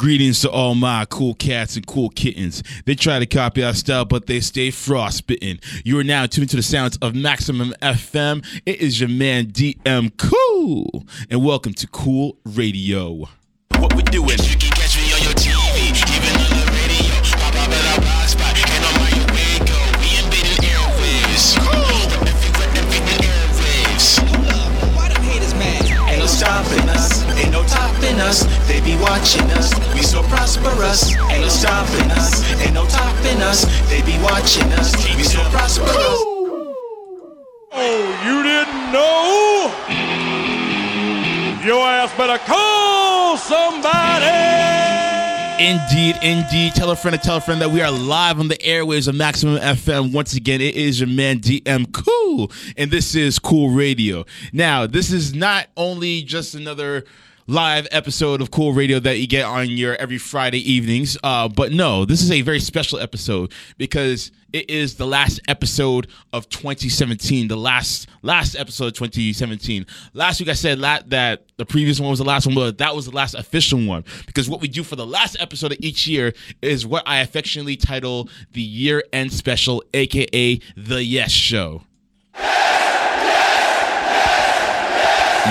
Greetings to all my cool cats and cool kittens. They try to copy our style, but they stay frostbitten. You are now tuned to the sounds of Maximum FM. It is your man DM Cool, and welcome to Cool Radio. What we doing? Ain't no topping us. They be watching us, we so prosperous. Ain't no stopping us, ain't no topping us. They be watching us, we so prosperous. Oh, you didn't know? Your ass better call somebody. Indeed, indeed. Tell a friend to tell a friend that we are live on the airwaves of Maximum FM. Once again, it is your man DM Cool, and this is Cool Radio. Now, this is not only just another live episode of Cool Radio that you get on your every Friday evenings, uh, but no, this is a very special episode because it is the last episode of 2017. The last last episode of 2017. Last week I said la- that the previous one was the last one, but that was the last official one because what we do for the last episode of each year is what I affectionately title the year end special, aka the Yes Show.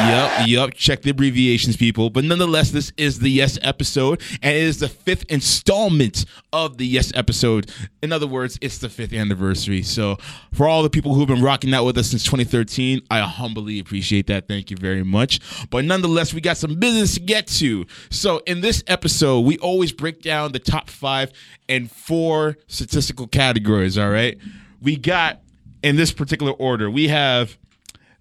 Yep, yep. Check the abbreviations, people. But nonetheless, this is the Yes episode, and it is the fifth installment of the Yes episode. In other words, it's the fifth anniversary. So, for all the people who've been rocking out with us since 2013, I humbly appreciate that. Thank you very much. But nonetheless, we got some business to get to. So, in this episode, we always break down the top five and four statistical categories. All right, we got in this particular order. We have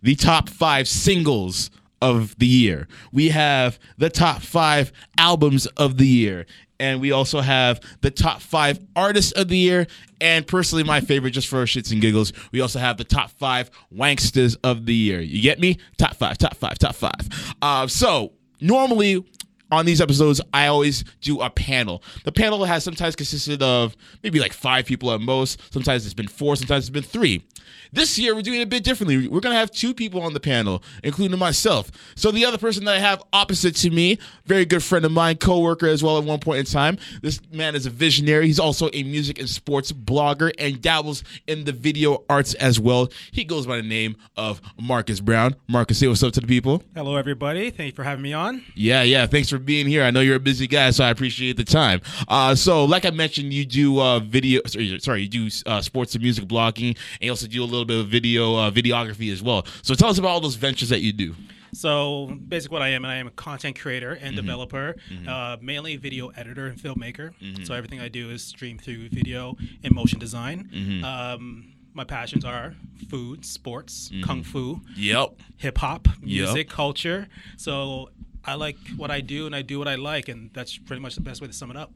the top five singles of the year. We have the top five albums of the year. And we also have the top five artists of the year. And personally, my favorite, just for shits and giggles, we also have the top five wanksters of the year. You get me? Top five, top five, top five. Uh, so, normally, on these episodes, I always do a panel. The panel has sometimes consisted of maybe like five people at most. Sometimes it's been four, sometimes it's been three. This year, we're doing it a bit differently. We're going to have two people on the panel, including myself. So the other person that I have opposite to me, very good friend of mine, co-worker as well at one point in time. This man is a visionary. He's also a music and sports blogger and dabbles in the video arts as well. He goes by the name of Marcus Brown. Marcus, say what's up to the people. Hello, everybody. Thank you for having me on. Yeah, yeah. Thanks for being here. I know you're a busy guy, so I appreciate the time. Uh, so, like I mentioned, you do uh, video. Sorry, sorry, you do uh, sports and music blogging, and you also do a little bit of video uh, videography as well. So, tell us about all those ventures that you do. So, basically, what I am, and I am a content creator and developer, uh, mainly video editor and filmmaker. So, everything I do is stream through video and motion design. Um, my passions are food, sports, kung fu, Yep. hip hop, music, culture. So, I like what I do and I do what I like, and that's pretty much the best way to sum it up.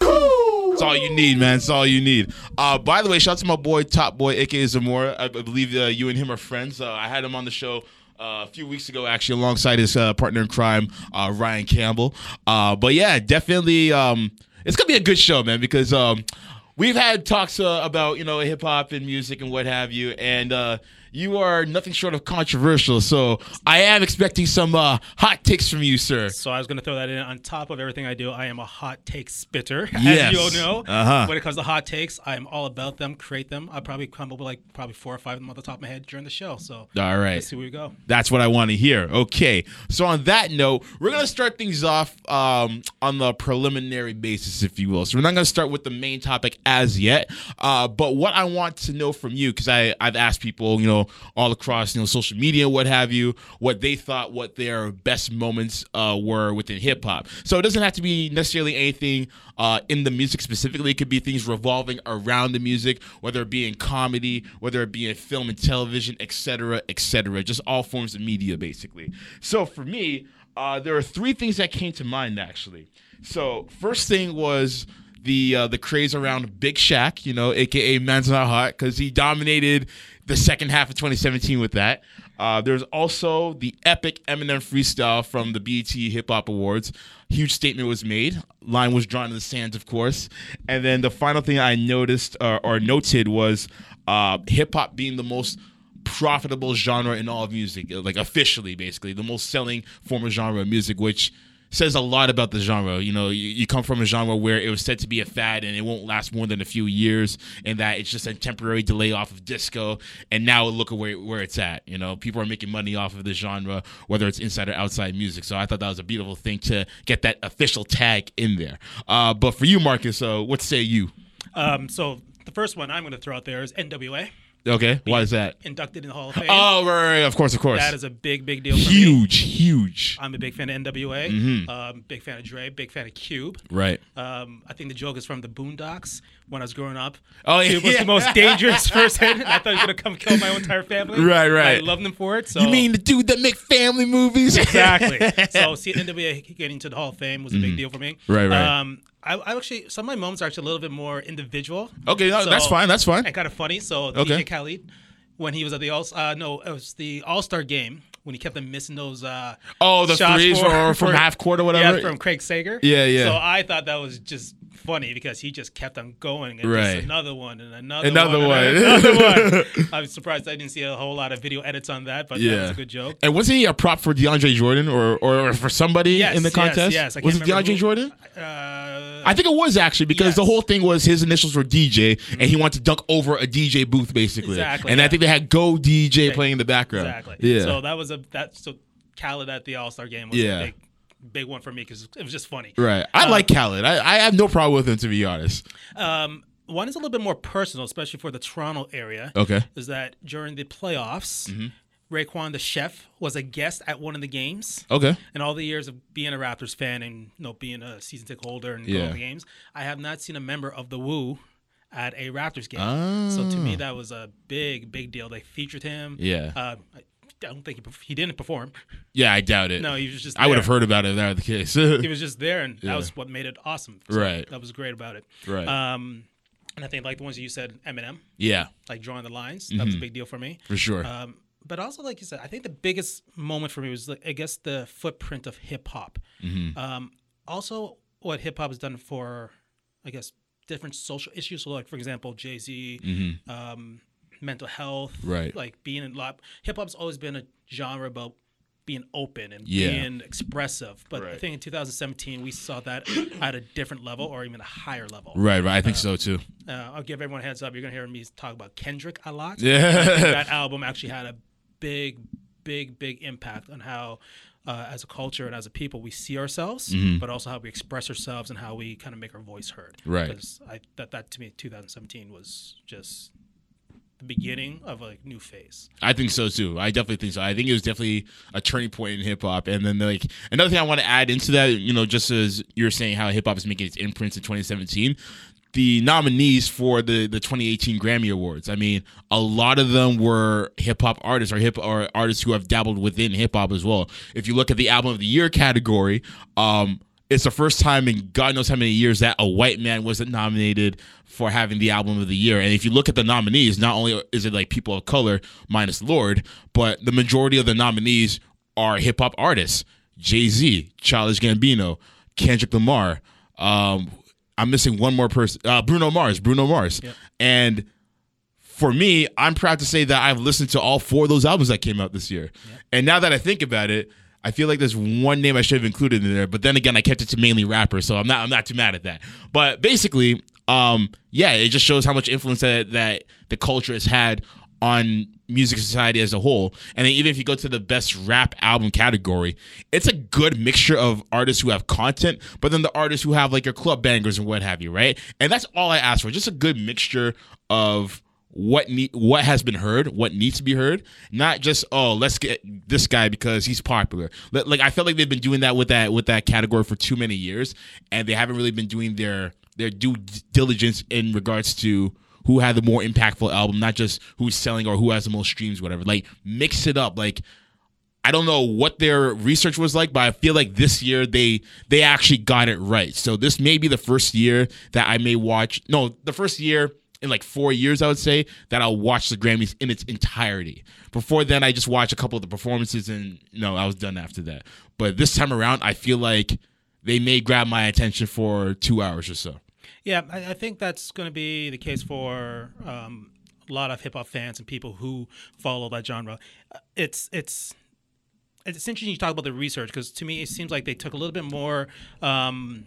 That's all you need, man. That's all you need. Uh, by the way, shout out to my boy Top Boy, aka Zamora. I, believe uh, you and him are friends. Uh, I had him on the show uh, a few weeks ago, actually, alongside his uh, partner in crime, uh, Ryan Campbell. But yeah, definitely, um, it's gonna be a good show, man, because um, we've had talks about you know hip hop and music and what have you, and you are nothing short of controversial. So I am expecting some uh, hot takes from you, sir. So I was going to throw that in on top of everything I do. I am a hot take spitter, as you all know. Uh-huh. When it comes to hot takes, I am all about them, create them. I probably come up with like probably four or five of them off the top of my head during the show. So All right. let's see where we go. That's what I want to hear. Okay. So on that note, we're gonna start things off um, on the preliminary basis, if you will. So we're not gonna start with the main topic as yet. Uh, but what I want to know from you, because I I've asked people, you know, all across you know social media, what have you, what they thought what their best moments uh, were within hip hop. So it doesn't have to be necessarily anything uh, in the music specifically. It could be things revolving around the music, whether it be in comedy, whether it be in film and television, etc., etc. Just all forms of media, basically. So for me, uh, there are three things that came to mind actually. So first thing was the uh, the craze around Big Shaq, you know, aka Man's Not Hot, because he dominated the second half of 2017 with that. Uh, there's also the epic Eminem freestyle from the BET Hip Hop Awards. Huge statement was made. Line was drawn in the sands, of course. And then the final thing I noticed uh, or noted was uh, hip hop being the most profitable genre in all of music, like officially, basically, the most selling form of genre of music, which says a lot about the genre. You know, you, you come from a genre where it was said to be a fad and it won't last more than a few years, and that it's just a temporary delay off of disco. And now look at where where it's at. You know, people are making money off of this genre, whether it's inside or outside music. So I thought that was a beautiful thing to get that official tag in there. Uh, but for you, Marcus, uh, what say you? Um, so the first one I'm going to throw out there is NWA. Okay, why is that? Inducted in the Hall of Fame. Oh, right, right, of course, of course. that is a big, big deal for me. huge, huge. I'm a big fan of NWA. Mm-hmm. Um, big fan of Dre. Big fan of Cube. Right. Um, I think the joke is from the Boondocks. When I was growing up, Oh, Cube was yeah. the most dangerous person. I thought he was gonna come kill my entire family. Right, right. I loved him for it. So You mean the dude that make family movies? exactly. So see NWA getting to the Hall of Fame was a big deal for me. Mm-hmm. Right, right. Um, I, I actually some of my moments are actually a little bit more individual. Okay, no, that's fine, that's fine. And kind of funny. So Okay. DJ Khaled, when he was at the all uh, no, it was the All Star game when he kept them missing those uh Oh, the threes for- or from half court or whatever. Yeah, from Craig Sager. Yeah, yeah. So I thought that was just funny because he just kept on going and Right. another one and another, Another one, one. another one. I was surprised I didn't see a whole lot of video edits on that, but that Yeah. was a good joke. And wasn't he a prop for DeAndre Jordan or, or for somebody Yes, in the contest? yes. I was it DeAndre who- Jordan? Uh, I think it was actually because Yes. Mm-hmm. the whole thing was his initials were DJ and he wanted to dunk over a DJ booth basically. Exactly, And I think they had Go DJ playing in the background. Exactly. Yeah. So that was a that so Khaled at the All Star game was Yeah. a big big one for me because it was just funny. right. I Uh, like Khaled. I, I have no problem with him to be honest. Um, one is a little bit more personal, especially for the Toronto area. Okay. Mm-hmm. Is that during the playoffs, Raekwon the chef was a guest at one of the games. Okay. And all the years of being a Raptors fan and you know being a season ticket holder and Yeah. going to games, I have not seen a member of the Woo at a Raptors game. So to me, that was a big, big deal. They featured him. Ah. Yeah. Uh, don't think he, he didn't perform. Yeah, I doubt it. No, he was just. I would have heard about it if that were the case. He was just there, and Yeah. that was what made it awesome. So Right. That was great about it. Right. Um, and I think like the ones that you said, Eminem, yeah, like drawing the lines, that was a big deal for me. for sure. Um, but also, like you said, I think the biggest moment for me was, like, I guess, the footprint of hip hop. Mm-hmm. Um, also, what hip hop has done for, I guess, different social issues. So, like for example, Jay Z, um, mental health, Mm-hmm. Right. Like being in lot. Hip hop's always been a genre about being open and Yeah. being expressive. But I think in 2017 we saw that at a different level or even a higher level. right, right. I think so too. Uh, I'll give everyone a heads up. You're gonna hear me talk about Kendrick a lot. Yeah. That album actually had a big, big, big impact on how, uh, as a culture and as a people, we see ourselves, but also how we express ourselves and how we kind of make our voice heard. Right. Because I that that to me, 2017 was just the beginning of a new phase. I think so too. I definitely think so. I think it was definitely a turning point in hip hop. And then like another thing I want to add into that, you know, just as you're saying how hip hop is making its imprints in 2017, the nominees for the the 2018 Grammy Awards. I mean, a lot of them were hip hop artists or hip or artists who have dabbled within hip hop as well. If you look at the album of the year category, um it's the first time in God knows how many years that a white man wasn't nominated for having the album of the year. And if you look at the nominees, not only is it like people of color minus Lorde, but the majority of the nominees are hip hop artists: Jay Z, Childish Gambino, Kendrick Lamar. Um, I'm missing one more person: uh, Bruno Mars. Bruno Mars. And for me, I'm proud to say that I've listened to all four of those albums that came out this year. And now that I think about it, I feel like there's one name I should have included in there, but then again, I kept it to mainly rappers, so I'm not I'm not too mad at that. But basically, um, yeah, it just shows how much influence that, that the culture has had on music society as a whole. And even if you go to the best rap album category, it's a good mixture of artists who have content, but then the artists who have like your club bangers and what have you, right? And that's all I ask for, just a good mixture of what need what has been heard, what needs to be heard, not just oh let's get this guy because he's popular. Like I feel like they've been doing that with that with that category for too many years, and they haven't really been doing their their due diligence in regards to who had the more impactful album, not just who's selling or who has the most streams, whatever. Like mix it up, like. I don't know what their research was like, but I feel like this year they they actually got it right. So this may be the first year that I may watch. No, the first year in like four years, I would say that I'll watch the Grammys in its entirety. Before then, I just watched a couple of the performances, and no, I was done after that. But this time around, I feel like they may grab my attention for two hours or so. Yeah, I, I think that's going to be the case for um, a lot of hip hop fans and people who follow that genre. Uh, It's it's it's interesting you talk about the research because to me it seems like they took a little bit more. Um,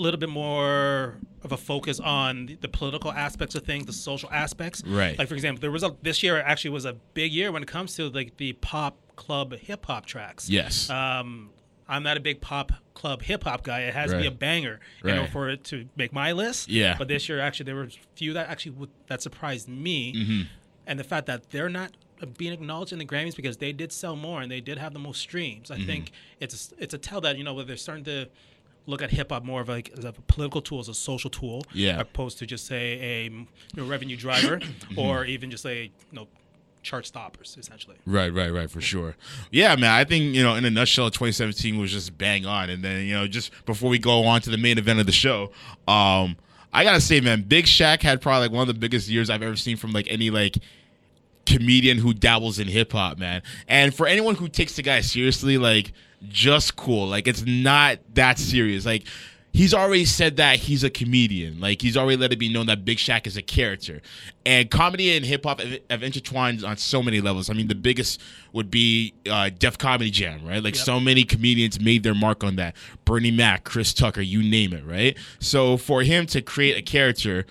little bit more of a focus on the, the political aspects of things, the social aspects. Right. Like for example, there was a this year actually was a big year when it comes to like the pop club hip hop tracks. Yes. Um, I'm not a big pop club hip hop guy. It has to be a banger you Right. for it to make my list. Yeah. But this year, actually, there were a few that actually would, that surprised me, Mm-hmm. and the fact that they're not being acknowledged in the Grammys because they did sell more and they did have the most streams. Mm-hmm. I think it's a, it's a tell that you know they're starting to look at hip hop more of like as a political tool, as a social tool, Yeah. opposed to just say a you know, revenue driver or even just a you know chart stoppers essentially. Right, right, right, for sure. Yeah, man. I think you know, in a nutshell, 2017 was just bang on. And then you know, just before we go on to the main event of the show, um, I gotta say, man, Big Shaq had probably like one of the biggest years I've ever seen from like any like comedian who dabbles in hip hop, man. And for anyone who takes the guy seriously, like just cool. Like it's not that serious. Like he's already said that he's a comedian. Like he's already let it be known that Big Shaq is a character. And comedy and hip hop have, have intertwined on so many levels. I mean, the biggest would be uh, Def Comedy Jam, right? Like so many comedians made their mark on that. Bernie Mac, Chris Tucker, you name it, right? So for him to create a character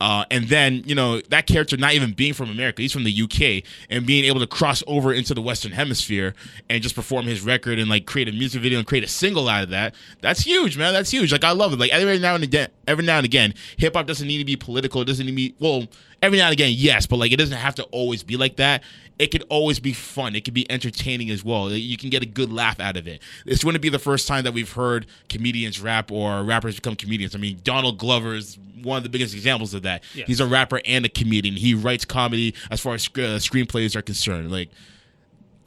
uh, and then, you know, that character not even being from America, he's from the UK, and being able to cross over into the Western Hemisphere and just perform his record and like create a music video and create a single out of that. That's huge, man. That's huge. Like I love it. Like every now and again, every now and again, hip hop doesn't need to be political. It doesn't need to be well. Every now and again, yes, but like it doesn't have to always be like that. It could always be fun. It could be entertaining as well. You can get a good laugh out of it. This wouldn't be the first time that we've heard comedians rap or rappers become comedians. I mean, Donald Glover is one of the biggest examples of that. Yes. He's a rapper and a comedian. He writes comedy as far as sc- uh, screenplays are concerned. Like,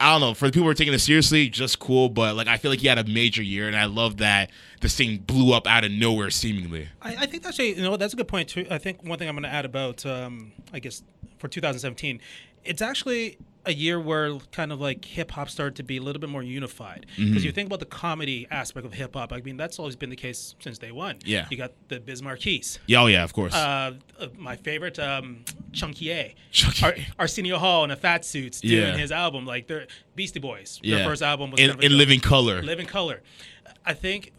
I don't know. For the people who are taking it seriously, just cool. But like, I feel like he had a major year, and I love that this thing blew up out of nowhere, seemingly. I, I think that's a you know that's a good point too. I think one thing I'm going to add about um, I guess for 2017, it's actually a year where kind of like hip hop started to be a little bit more unified because Mm-hmm. you think about the comedy aspect of hip hop. I mean that's always been the case since day one. Yeah. you got the Biz. Yeah, oh yeah, of course. Uh, uh, my favorite, um, Chunky A, Chunky Ar- Arsenio Hall in a fat suits doing Yeah. his album. Like they're Beastie Boys. yeah, Their first album was in, kind of in living color. Living Color. I think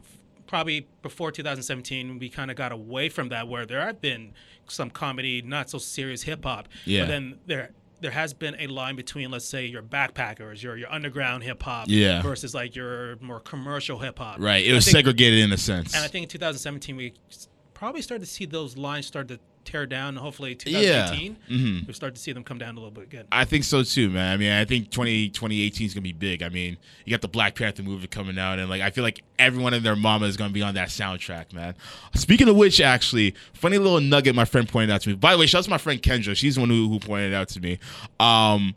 probably before 2017, we kind of got away from that, where there have been some comedy, not so serious hip hop. Yeah. But then there there has been a line between, let's say, your backpackers, your your underground hip hop, Yeah. versus like your more commercial hip hop. right. It was think- segregated in a sense. And I think in 2017 we probably started to see those lines start to tear down. Hopefully, Yeah. 2018 Mhm. we start to see them come down a little bit again. I think so too, man. I mean, I think 20, 2018 is gonna be big. I mean, you got the Black Panther movie coming out, and like, I feel like everyone and their mama is gonna be on that soundtrack, man. Speaking of which, actually, funny little nugget my friend pointed out to me. By the way, shout out to my friend Kendra. She's the one who, who pointed it out to me. Um,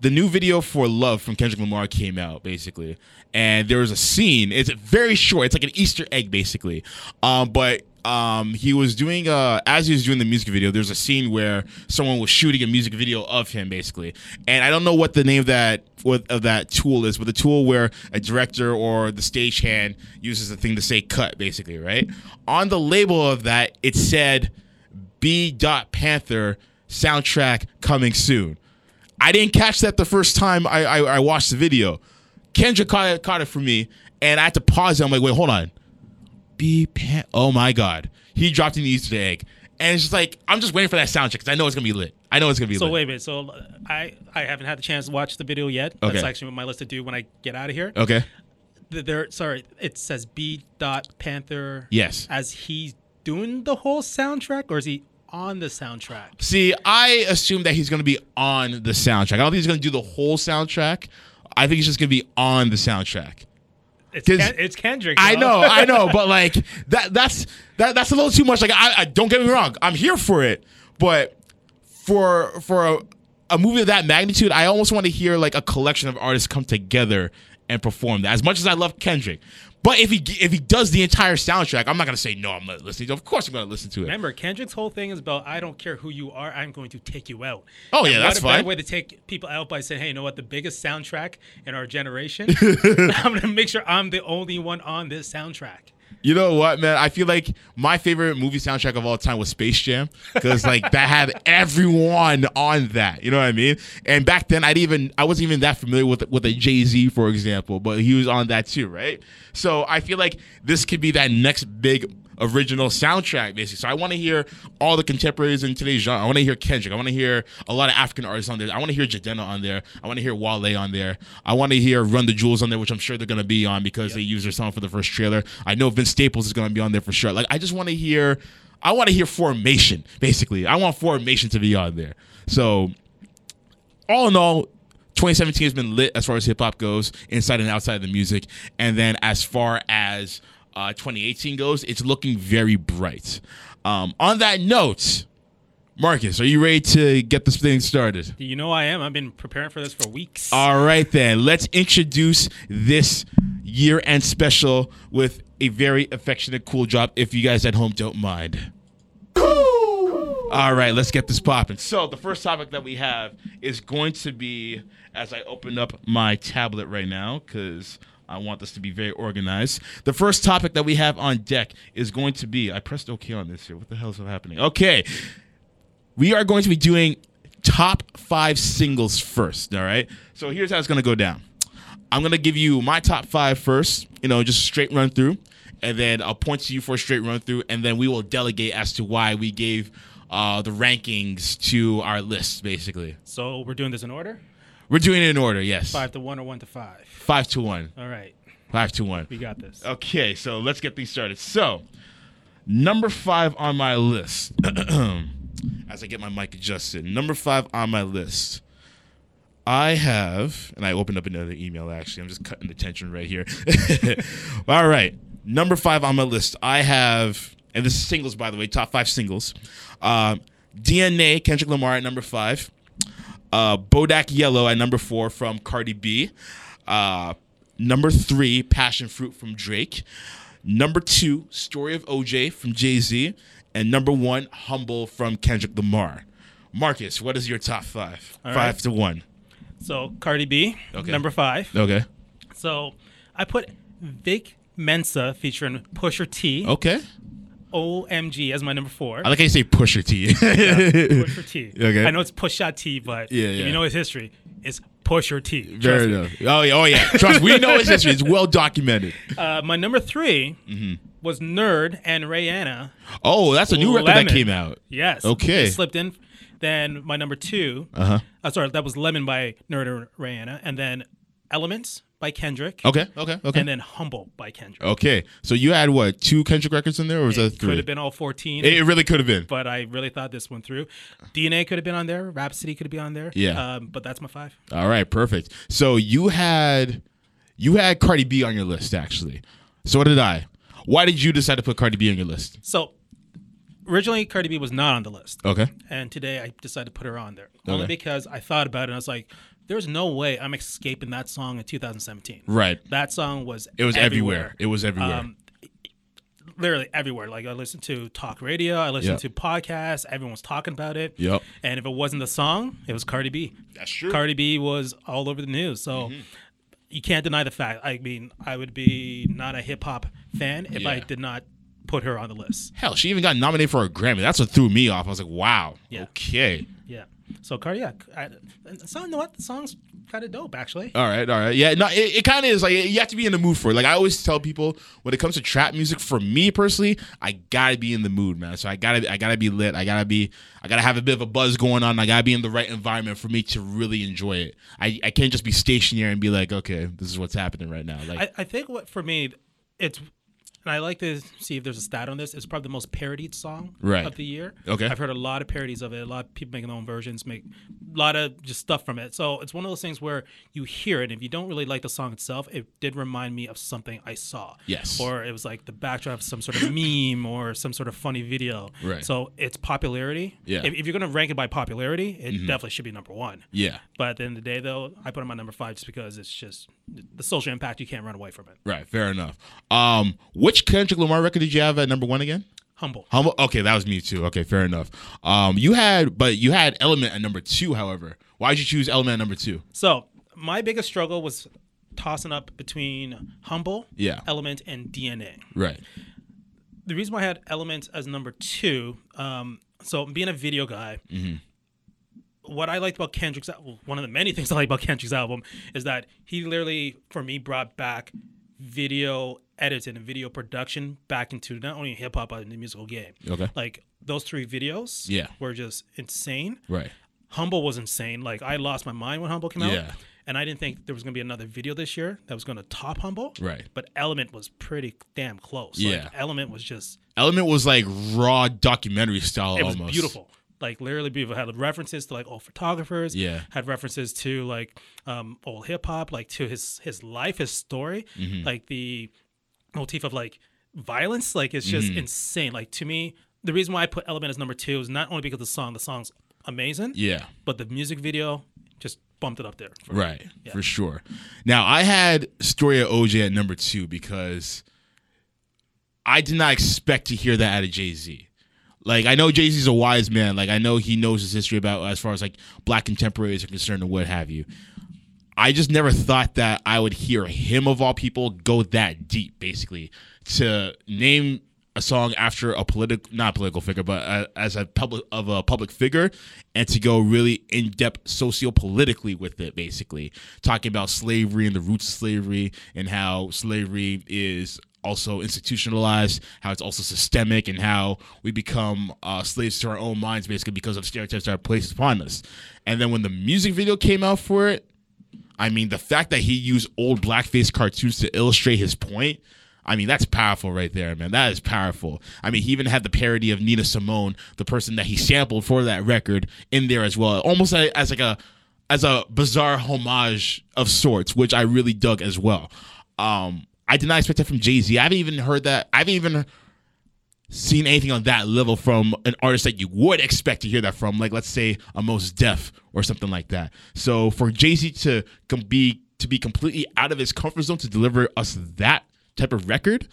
the new video for Love from Kendrick Lamar came out basically, and there was a scene. It's very short. It's like an Easter egg basically. Um, but um, he was doing uh, as he was doing the music video. There's a scene where someone was shooting a music video of him basically, and I don't know what the name of that of that tool is, but the tool where a director or the stagehand uses the thing to say cut basically, right? On the label of that, it said B. Panther soundtrack coming soon. I didn't catch that the first time I, I, I watched the video. Kendra caught it, caught it for me, and I had to pause it. I'm like, wait, hold on. B Pan. Oh my god, he dropped an Easter egg, and it's just like I'm just waiting for that soundtrack because I know it's gonna be lit. I know it's gonna be So lit. wait a minute. So uh, I I haven't had the chance to watch the video yet. That's actually on my list to do when I get out of here. Okay. There, sorry, it says B. Dot Panther. Yes. As he's doing the whole soundtrack, or is he on the soundtrack? See, I assume that he's gonna be on the soundtrack. I don't think he's gonna do the whole soundtrack. I think he's just gonna be on the soundtrack. It's, Ken- it's Kendrick. I know, I know, but like that that's that that's a little too much. Like I, I don't get me wrong, I'm here for it, but for for a, a movie of that magnitude, I almost want to hear like a collection of artists come together and perform that. As much as I love Kendrick, but if he if he does the entire soundtrack, I'm not gonna say no. I'm not listening. Of course, I'm gonna listen to it. Remember, Kendrick's whole thing is about I don't care who you are, I'm going to take you out. Oh, yeah, that's a better fine. way to take people out by saying, hey, you know what? The biggest soundtrack in our generation. I'm going to make sure I'm the only one on this soundtrack. You know what, man? I feel like my favorite movie soundtrack of all time was Space Jam because like that had everyone on that. You know what I mean? And back then, I'd even I wasn't even that familiar with with a Jay Z, for example, but he was on that too, right? So I feel like this could be that next big original soundtrack, basically. So I want to hear all the contemporaries in today's genre. I want to hear Kendrick. I want to hear a lot of African artists on there. I want to hear Jidenna on there. I want to hear Wale on there. I want to hear Run the Jewels on there, which I'm sure they're going to be on because they used their song for the first trailer. I know Vince Staples is going to be on there for sure. Like I just want to hear. I want to hear Formation, basically. I want Formation to be on there. So all in all, 2017 has been lit as far as hip hop goes, inside and outside of the music. And then as far as uh, 2018 goes, it's looking very bright. Um, on that note, Marcus, are you ready to get this thing started? You know I am. I've been preparing for this for weeks. All right, then. Let's introduce this year end special with a very affectionate, cool drop, if you guys at home don't mind. All right, let's get this popping. So, the first topic that we have is going to be as I open up my tablet right now, because I want this to be very organized. The first topic that we have on deck is going to be I pressed OK on this here. What the hell is happening? Okay. We are going to be doing top five singles first. All right. So here's how it's going to go down. I'm going to give you my top five first, you know, just straight run through. And then I'll point to you for a straight run through. And then we will delegate as to why we gave uh, the rankings to our list, basically. so we're doing this in order: We're doing it in order, yes. five to one or one to five. Five to one. All right, Five to one. we got this. Okay, so let's get things started. So, number five on my list, as I get my mic adjusted, number five on my list, I have, and I opened up another email actually. I'm just cutting the tension right here. All right, number five on my list, I have, and this is singles by the way, top five singles. Um, DNA, Kendrick Lamar at number five. Uh, Bodak Yellow at number four from Cardi B. Uh, number three, Passion Fruit from Drake. Number two, Story of OJ from Jay Z. And number one, Humble from Kendrick Lamar. Marcus, what is your top five? All five right. to one. So Cardi B, Okay. number five. Okay. So I put Vic Mensa featuring Pusher T, Okay. OMG as my number four. I like how you say Pusher T. Pusher T. Okay. I know it's Pusha T, but Yeah, if yeah. you know his history, it's Pusher T. Fair enough. Oh yeah. Oh yeah. Trust we know his history. It's well documented. Uh, my number 3 Mm-hmm. was N.E.R.D and Rihanna. Oh, that's a new record that came out. Yes. Okay. It slipped in. Then my number 2 Uh-huh. uh, sorry, that was Lemon by N.E.R.D and Rihanna, and then Elements by Kendrick. Okay. Okay. Okay. And then Humble by Kendrick. okay. So you had what? Two Kendrick records in there, or was that It three? could have been all 14. It, it really could have been. but I really thought this one through. DNA could have been on there. Rhapsody could have been on there. Yeah. Um, but that's my five. All right, perfect. So you had you had Cardi B on your list actually. So what did I? Why did you decide to put Cardi B on your list? So originally, Cardi B was not on the list. Okay. And today I decided to put her on there. Only Okay. because I thought about it and I was like, there's no way I'm escaping that song in 2017. Right. That song was It was everywhere. It was everywhere. Um, literally everywhere. Like I listened to talk radio, I listened Yep. to podcasts, everyone was talking about it. Yep. And if it wasn't the song, it was Cardi B. That's true. Cardi B was all over the news. So Mm-hmm. you can't deny the fact. I mean, I would be not a hip hop fan if I did not put her on the list. Hell, she even got nominated for a Grammy. That's what threw me off. I was like, wow. Yeah. Okay. So Cardi, yeah, I, song, you know what? The song's kind of dope, actually. All right, all right. Yeah, no, it, it kind of is like you have to be in the mood for it. Like I always tell people when it comes to trap music, for me personally, I gotta be in the mood, man. So I gotta, I gotta be lit. I gotta be, I gotta have a bit of a buzz going on. I gotta be in the right environment for me to really enjoy it. I, I can't just be stationary and be like, okay, this is what's happening right now. Like, I, I think what for me, it's, and I like to see if there's a stat on this. It's probably the most parodied song Right. of the year. Okay. I've heard a lot of parodies of it. A lot of people making their own versions, make a lot of just stuff from it. So it's one of those things where you hear it, and if you don't really like the song itself, it did remind me of something I saw. Yes. Or it was like the backdrop of some sort of meme or some sort of funny video. Right. So its popularity. Yeah. Mm-hmm. If, if you're gonna rank it by popularity, it definitely should be number one. yeah, But at the end of the day, though, I put it on number five just because it's just the social impact. You can't run away from it. right, fair enough. Um, which Kendrick Lamar record did you have at number one again? Humble. Humble. Okay, that was me too. Okay, fair enough. Um, you had, but you had Element at number two. However, why did you choose Element at number two? So my biggest struggle was tossing up between Humble, Yeah. Element, and DNA. Right. The reason why I had Element as number two, um, so being a video guy, what I liked about Kendrick's al- one of the many things I like about Kendrick's album is that he literally, for me, brought back video editing and video production back into not only hip hop but in the musical game. Okay. Like those three videos, Yeah. were just insane. Right. Humble was insane. Like I lost my mind when Humble came out. Yeah. And I didn't think there was gonna be another video this year that was gonna top Humble. Right. But Element was pretty damn close. Yeah. Like, Element was just Element was like raw documentary style it was almost. beautiful. Like literally beautiful. Had references to like old photographers. Yeah. Had references to like um old hip hop, like to his his life, his story. Mm-hmm. Like the motif of like violence. Like it's just Mm-hmm. insane. Like to me, the reason why I put Element as number two is not only because of the song, the song's amazing. Yeah. But the music video just bumped it up there. for. Right, Yeah. for sure. Now I had Story of OJ at number two because I did not expect to hear that out of Jay Z. Like I know Jay Z's a wise man. Like I know he knows his history about as far as like black contemporaries are concerned and what have you. I just never thought that I would hear him of all people go that deep, basically, to name a song after a political, not political figure, but uh as a public of a public figure, and to go really in depth socio-politically with it, basically talking about slavery and the roots of slavery and how slavery is also institutionalized, how it's also systemic, and how we become uh, slaves to our own minds, basically because of stereotypes that are placed upon us. And then when the music video came out for it, I mean, the fact that he used old blackface cartoons to illustrate his point, I mean, that's powerful right there, man. That is powerful. I mean, he even had the parody of Nina Simone, the person that he sampled for that record, in there as well, almost as like a as a bizarre homage of sorts, which I really dug as well. Um, I did not expect that from Jay Z. I haven't even heard that. I haven't even seen anything on that level from an artist that you would expect to hear that from, like let's say a Mos Def or something like that. So for Jay Z to com- be to be completely out of his comfort zone to deliver us that type of record,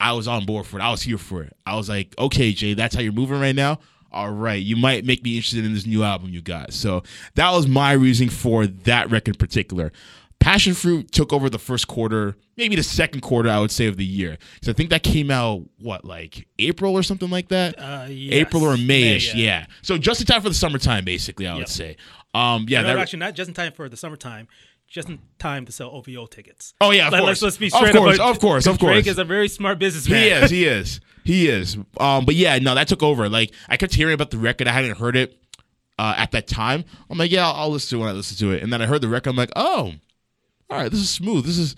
I was on board for it. I was here for it. I was like, okay, Jay, that's how you're moving right now. All right, you might make me interested in this new album you got. So that was my reasoning for that record in particular. Passion Fruit took over the first quarter, maybe the second quarter, I would say, of the year. Because I think that came out, what, like April or something like that? Uh, yes. April or Mayish, May, yeah. So just in time for the summertime, basically, I would say. Um, yeah, No, that, actually, not just in time for the summertime, just in time to sell OVO tickets. Oh, yeah, of Let- course. Let's, let's be Of straight course, up. of course, of Drake course. is a very smart businessman. He is. He is. He is. Um, but yeah, no, that took over. Like I kept hearing about the record. I hadn't heard it uh, at that time. I'm like, yeah, I'll, I'll listen to it when I listen to it. And then I heard the record. I'm like, oh, all right, this is smooth. This is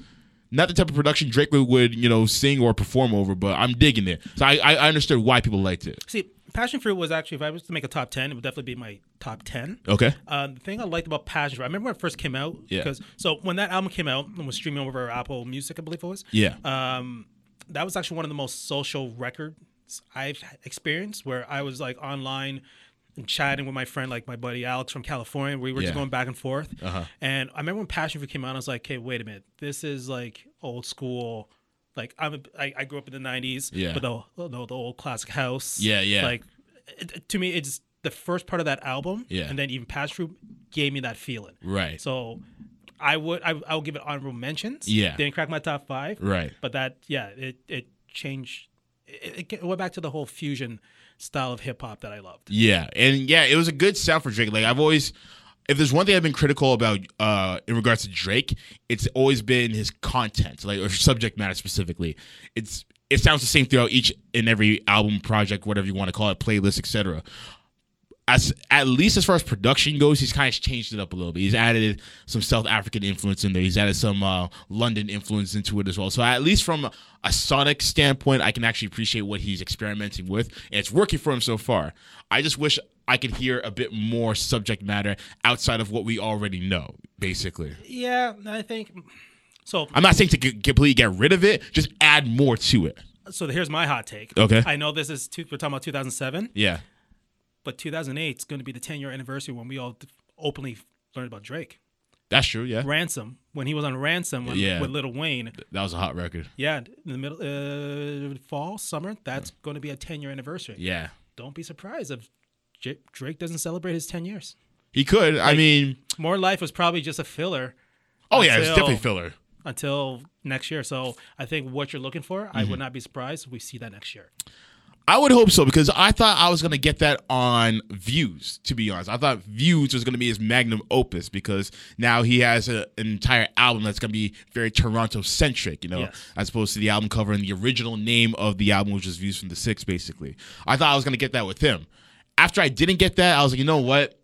not the type of production Drake would, you know, sing or perform over. But I'm digging it. So I, I I understood why people liked it. See, Passion Fruit was actually, if I was to make a top 10, it would definitely be my top 10. Okay. Uh, the thing I liked about Passion Fruit, I remember when it first came out. Yeah. Because so when that album came out and was streaming over Apple Music, I believe it was. Yeah. Um, that was actually one of the most social records I've experienced, where I was like online and chatting with my friend, like my buddy Alex from California. We were Yeah. just going back and forth. Uh-huh. And I remember when Passion Fruit came out, I was like, "Okay, wait a minute, this is like old school." Like I'm, a, I, I grew up in the '90s, Yeah. but the, the the old classic house. Yeah, yeah. Like it, to me, it's the first part of that album, Yeah. and then even Passion Fruit gave me that feeling. Right. So I would I, I would give it honorable mentions. Yeah. Didn't crack my top five. Right. But that yeah, it it changed. It went back to the whole fusion style of hip hop that I loved. Yeah, and yeah, it was a good sound for Drake. Like I've always, if there's one thing I've been critical about uh, in regards to Drake, it's always been his content, like or subject matter specifically. It's it sounds the same throughout each and every album, project, whatever you want to call it, playlist, etc. As at least as far as production goes, he's kind of changed it up a little bit. He's added some South African influence in there. He's added some uh, London influence into it as well. So at least from a sonic standpoint, I can actually appreciate what he's experimenting with, and it's working for him so far. I just wish I could hear a bit more subject matter outside of what we already know. Basically, Yeah, I think. So I'm not saying to completely get rid of it, just add more to it. so here's my hot take. Okay. I know this is two, we're talking about 2007, Yeah, but 2008 is going to be the 10 year anniversary when we all openly learned about Drake. that's true. Yeah, Ransom when he was on Ransom when, Yeah. with Lil Wayne. that was a hot record. Yeah, in the middle, uh, fall, summer. That's going to be a 10 year anniversary. Yeah, Don't be surprised if J- Drake doesn't celebrate his 10 years. he could. I mean, More Life was probably just a filler. oh yeah, it's definitely filler. until next year. So I think what you're looking for, I would not be surprised if we see that next year. I would hope so because I thought I was gonna get that on Views. To be honest, I thought Views was gonna be his magnum opus because now he has a, an entire album that's gonna be very Toronto centric, you know, Yes. as opposed to the album cover and the original name of the album, which was Views from the Six, basically. I thought I was gonna get that with him. After I didn't get that, I was like, you know what?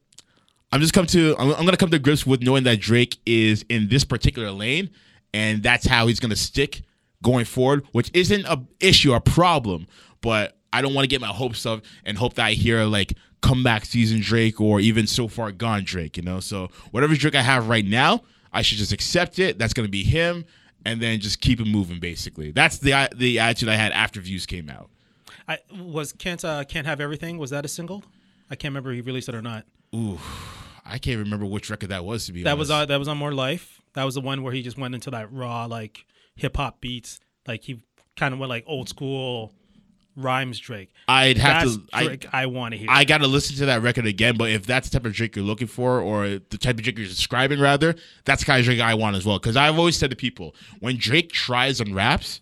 I'm just come to I'm, I'm gonna come to grips with knowing that Drake is in this particular lane, and that's how he's gonna stick going forward, which isn't a issue, a problem, but I don't want to get my hopes up and hope that I hear like comeback season Drake or even so far gone Drake, you know. So whatever Drake I have right now, I should just accept it. That's gonna be him, and then just keep it moving. Basically, that's the the attitude I had after Views came out. I was can't uh, can't have everything. Was that a single? I can't remember if he released it or not. Ooh. I can't remember which record that was to be That was honest. uh, that was on More Life. That was the one where he just went into that raw like hip hop beats. Like he kind of went like old school rhymes Drake. I'd have That's to. I, Drake I, want to hear. I got to listen to that record again. But if that's the type of Drake you're looking for, or the type of Drake you're describing, rather, that's the kind of Drake I want as well. Because I've always said to people, when Drake tries and raps,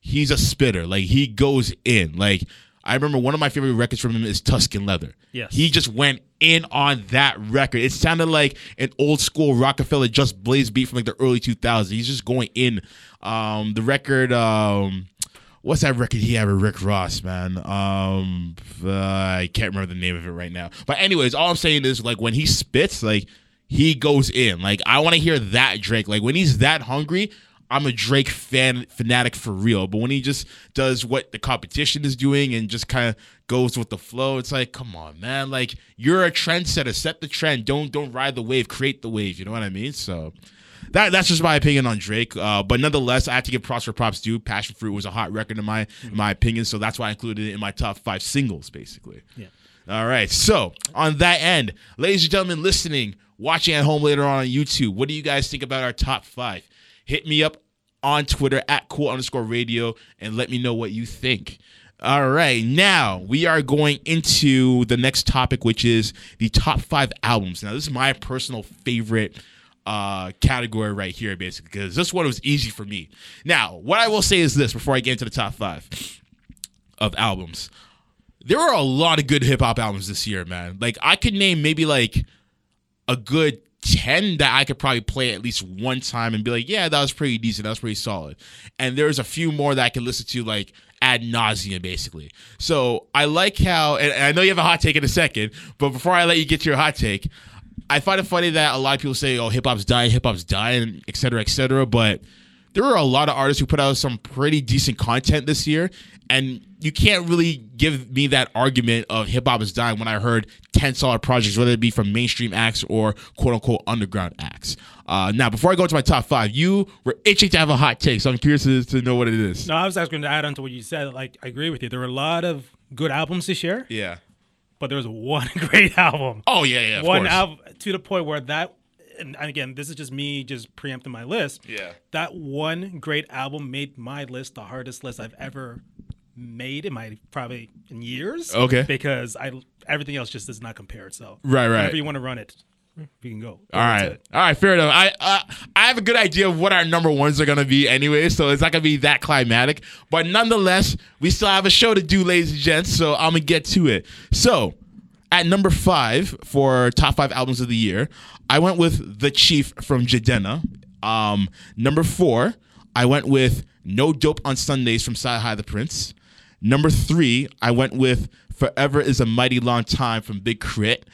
he's a spitter. Like he goes in. Like I remember one of my favorite records from him is Tuscan Leather. Yes. he just went in on that record. It sounded like an old school Rockefeller Just Blaze beat from like the early 2000s. He's just going in. Um, the record. Um, What's that record he had with Rick Ross, man? Um, uh, I can't remember the name of it right now. But anyways, all I'm saying is like when he spits, like he goes in. Like I want to hear that Drake. Like when he's that hungry, I'm a Drake fan fanatic for real. But when he just does what the competition is doing and just kind of goes with the flow, it's like, come on, man. Like you're a trendsetter. Set the trend. Don't don't ride the wave. Create the wave. You know what I mean? So. That, that's just my opinion on Drake. Uh, but nonetheless, I have to give props for props due. Passion Fruit was a hot record in my in my opinion, so that's why I included it in my top five singles, basically. Yeah. All right. So on that end, ladies and gentlemen, listening, watching at home later on on YouTube, what do you guys think about our top five? Hit me up on Twitter at cool underscore radio and let me know what you think. All right, now we are going into the next topic, which is the top five albums. Now, this is my personal favorite uh category right here basically because this one was easy for me now what i will say is this before i get into the top five of albums there are a lot of good hip-hop albums this year man like i could name maybe like a good 10 that I could probably play at least one time and be like, yeah, that was pretty decent. That was pretty solid. And there's a few more that I can listen to like ad nauseum, basically. So I like how, and I know you have a hot take in a second, but before I let you get to your hot take, I find it funny that a lot of people say, oh, hip hop's dying, hip hop's dying, et cetera, et cetera. But there are a lot of artists who put out some pretty decent content this year. And you can't really give me that argument of hip hop is dying when I heard 10 solid projects, whether it be from mainstream acts or quote unquote underground acts. Uh, now, before I go to my top five, you were itching to have a hot take, so I'm curious to, to know what it is. no, I was actually going to add on to what you said. Like I agree with you. There were a lot of good albums this year, Yeah. but there was one great album. Oh, yeah, yeah. Of one album to the point where that and again this is just me just preempting my list Yeah. that one great album made my list the hardest list i've ever made in my probably in years Okay. because i everything else just does not compare so Right, right. whenever you want to run it we can go All right, all right, fair enough. I uh, I have a good idea of what our number ones are gonna be anyway, so it's not gonna be that climatic. But nonetheless, we still have a show to do, ladies and gents. So I'm gonna get to it. So at number five for top five albums of the year, I went with The Chief from Jidenna. Um, number four, I went with No Dope on Sundays from CyHi the Prynce. Number three, I went with Forever is a Mighty Long Time from Big Crit.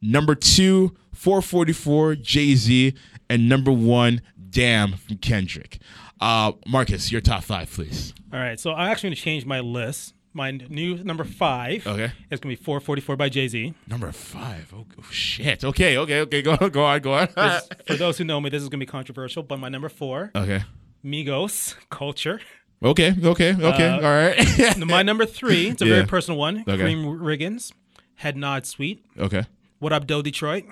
Number two, 444 Jay Z. And number one, Damn from Kendrick. Uh, Marcus, your top five, please. all right so i'm actually going to change my list my new number five Okay. It's to be 444 by jay-z Number five. Oh, oh, shit. Okay, okay, okay. Go on, go on, go on. This- for those who know me this is to be controversial but my number four okay. migos culture Okay, okay, okay. Uh, All right. My number three, it's a Yeah. very personal one. Okay. Cream Riggins, Head Nod Sweet. okay. What up, Doe Detroit?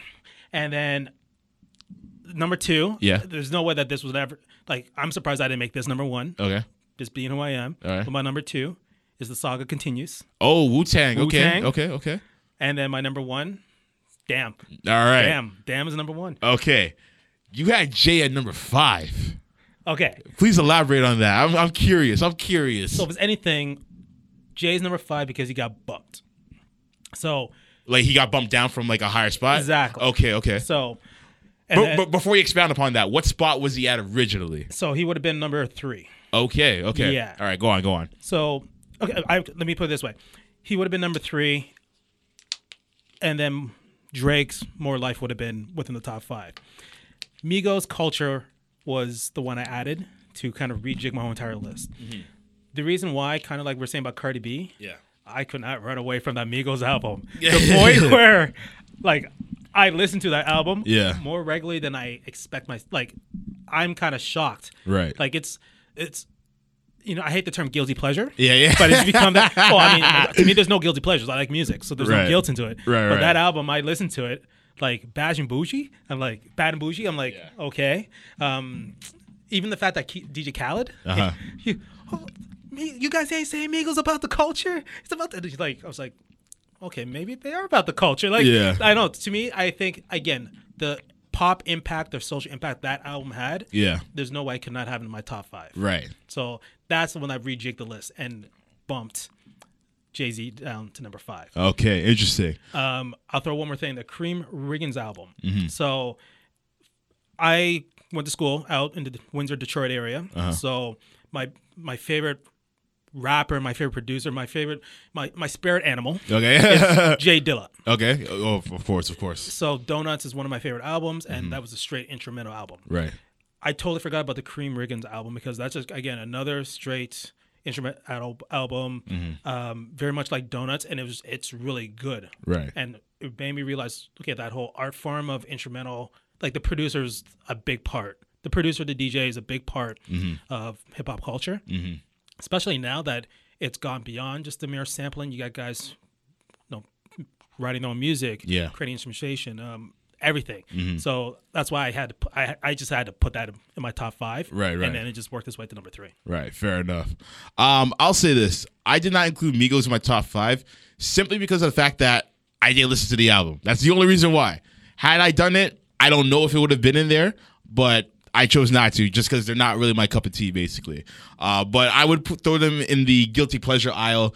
And then number two, Yeah. there's no way that this was ever like. I'm surprised I didn't make this number one. Okay. Just being who I am. All right. But my number two is the saga continues, Oh, Wu Tang. Okay. Wu-Tang. Okay. Okay. and then my number one, Damn, All right. Damn, Damn is number one. Okay. You had Jay at number five. Okay. Please elaborate on that. I'm, I'm curious. I'm curious. So if it's anything, Jay's number five because he got bumped. So like he got bumped down from like a higher spot. Exactly. Okay. Okay. so and But, then- but before you expound upon that, what spot was he at originally? so he would have been number three. Okay. Okay. Yeah. All right. Go on. Go on. So okay, I, let me put it this way: he would have been number three, and then Drake's "More Life" would have been within the top five. Migos "Culture" was the one I added to kind of rejig my whole entire list. Mm-hmm. The reason why, kind of like we're saying about Cardi B, Yeah. I could not run away from that Migos album. The point where, like, I listen to that album Yeah. more regularly than I expect my like. I'm kind of shocked. Right. Like it's it's you know I hate the term guilty pleasure. Yeah, yeah. But it's become that. Well, I mean, to me, there's no guilty pleasures. I like music, so there's Right. no guilt into it. Right, But right. that album, I listened to it like Bad and Bougie. I'm like Bad and Bougie. I'm like okay. Um, even the fact that DJ Khaled, Uh-huh. you, oh, you guys ain't saying Migos about the culture. It's about the like. I was like, okay, maybe they are about the culture. Like, Yeah. I know. To me, I think again the pop impact, the social impact that album had. Yeah. There's no way I could not have it in my top five. Right. So that's when I rejigged the list and bumped Jay Z down to number five. Okay. Interesting. Um, I'll throw one more thing: the Karriem Riggins album. Mm-hmm. So I went to school out in the Windsor, Detroit area. Uh-huh. So my my favorite rapper, my favorite producer, my favorite my my spirit animal, Okay. J Dilla. okay. Oh, of course. Of course. So Donuts is one of my favorite albums, and Mm-hmm. that was a straight instrumental album. Right. I totally forgot about the Karriem Riggins album because that's just again another straight instrument al- album, Mm-hmm. um, very much like Donuts, and it was it's really good. Right. And it made me realize, okay, that whole art form of instrumental, like the producer's a big part. The producer, the DJ, is a big part Mm-hmm. of hip hop culture, especially now that it's gone beyond just the mere sampling. You got guys, you know, writing their own music, Yeah. creating instrumentation, um, everything. Mm-hmm. So that's why I had to. Put, I I just had to put that in my top five, Right, right. and then it just worked its way to number three. Right, fair enough. Um, I'll say this: I did not include Migos in my top five simply because of the fact that I didn't listen to the album. That's the only reason why. Had I done it, I don't know if it would have been in there, but I chose not to just because they're not really my cup of tea, basically. Uh, but I would put, throw them in the guilty pleasure aisle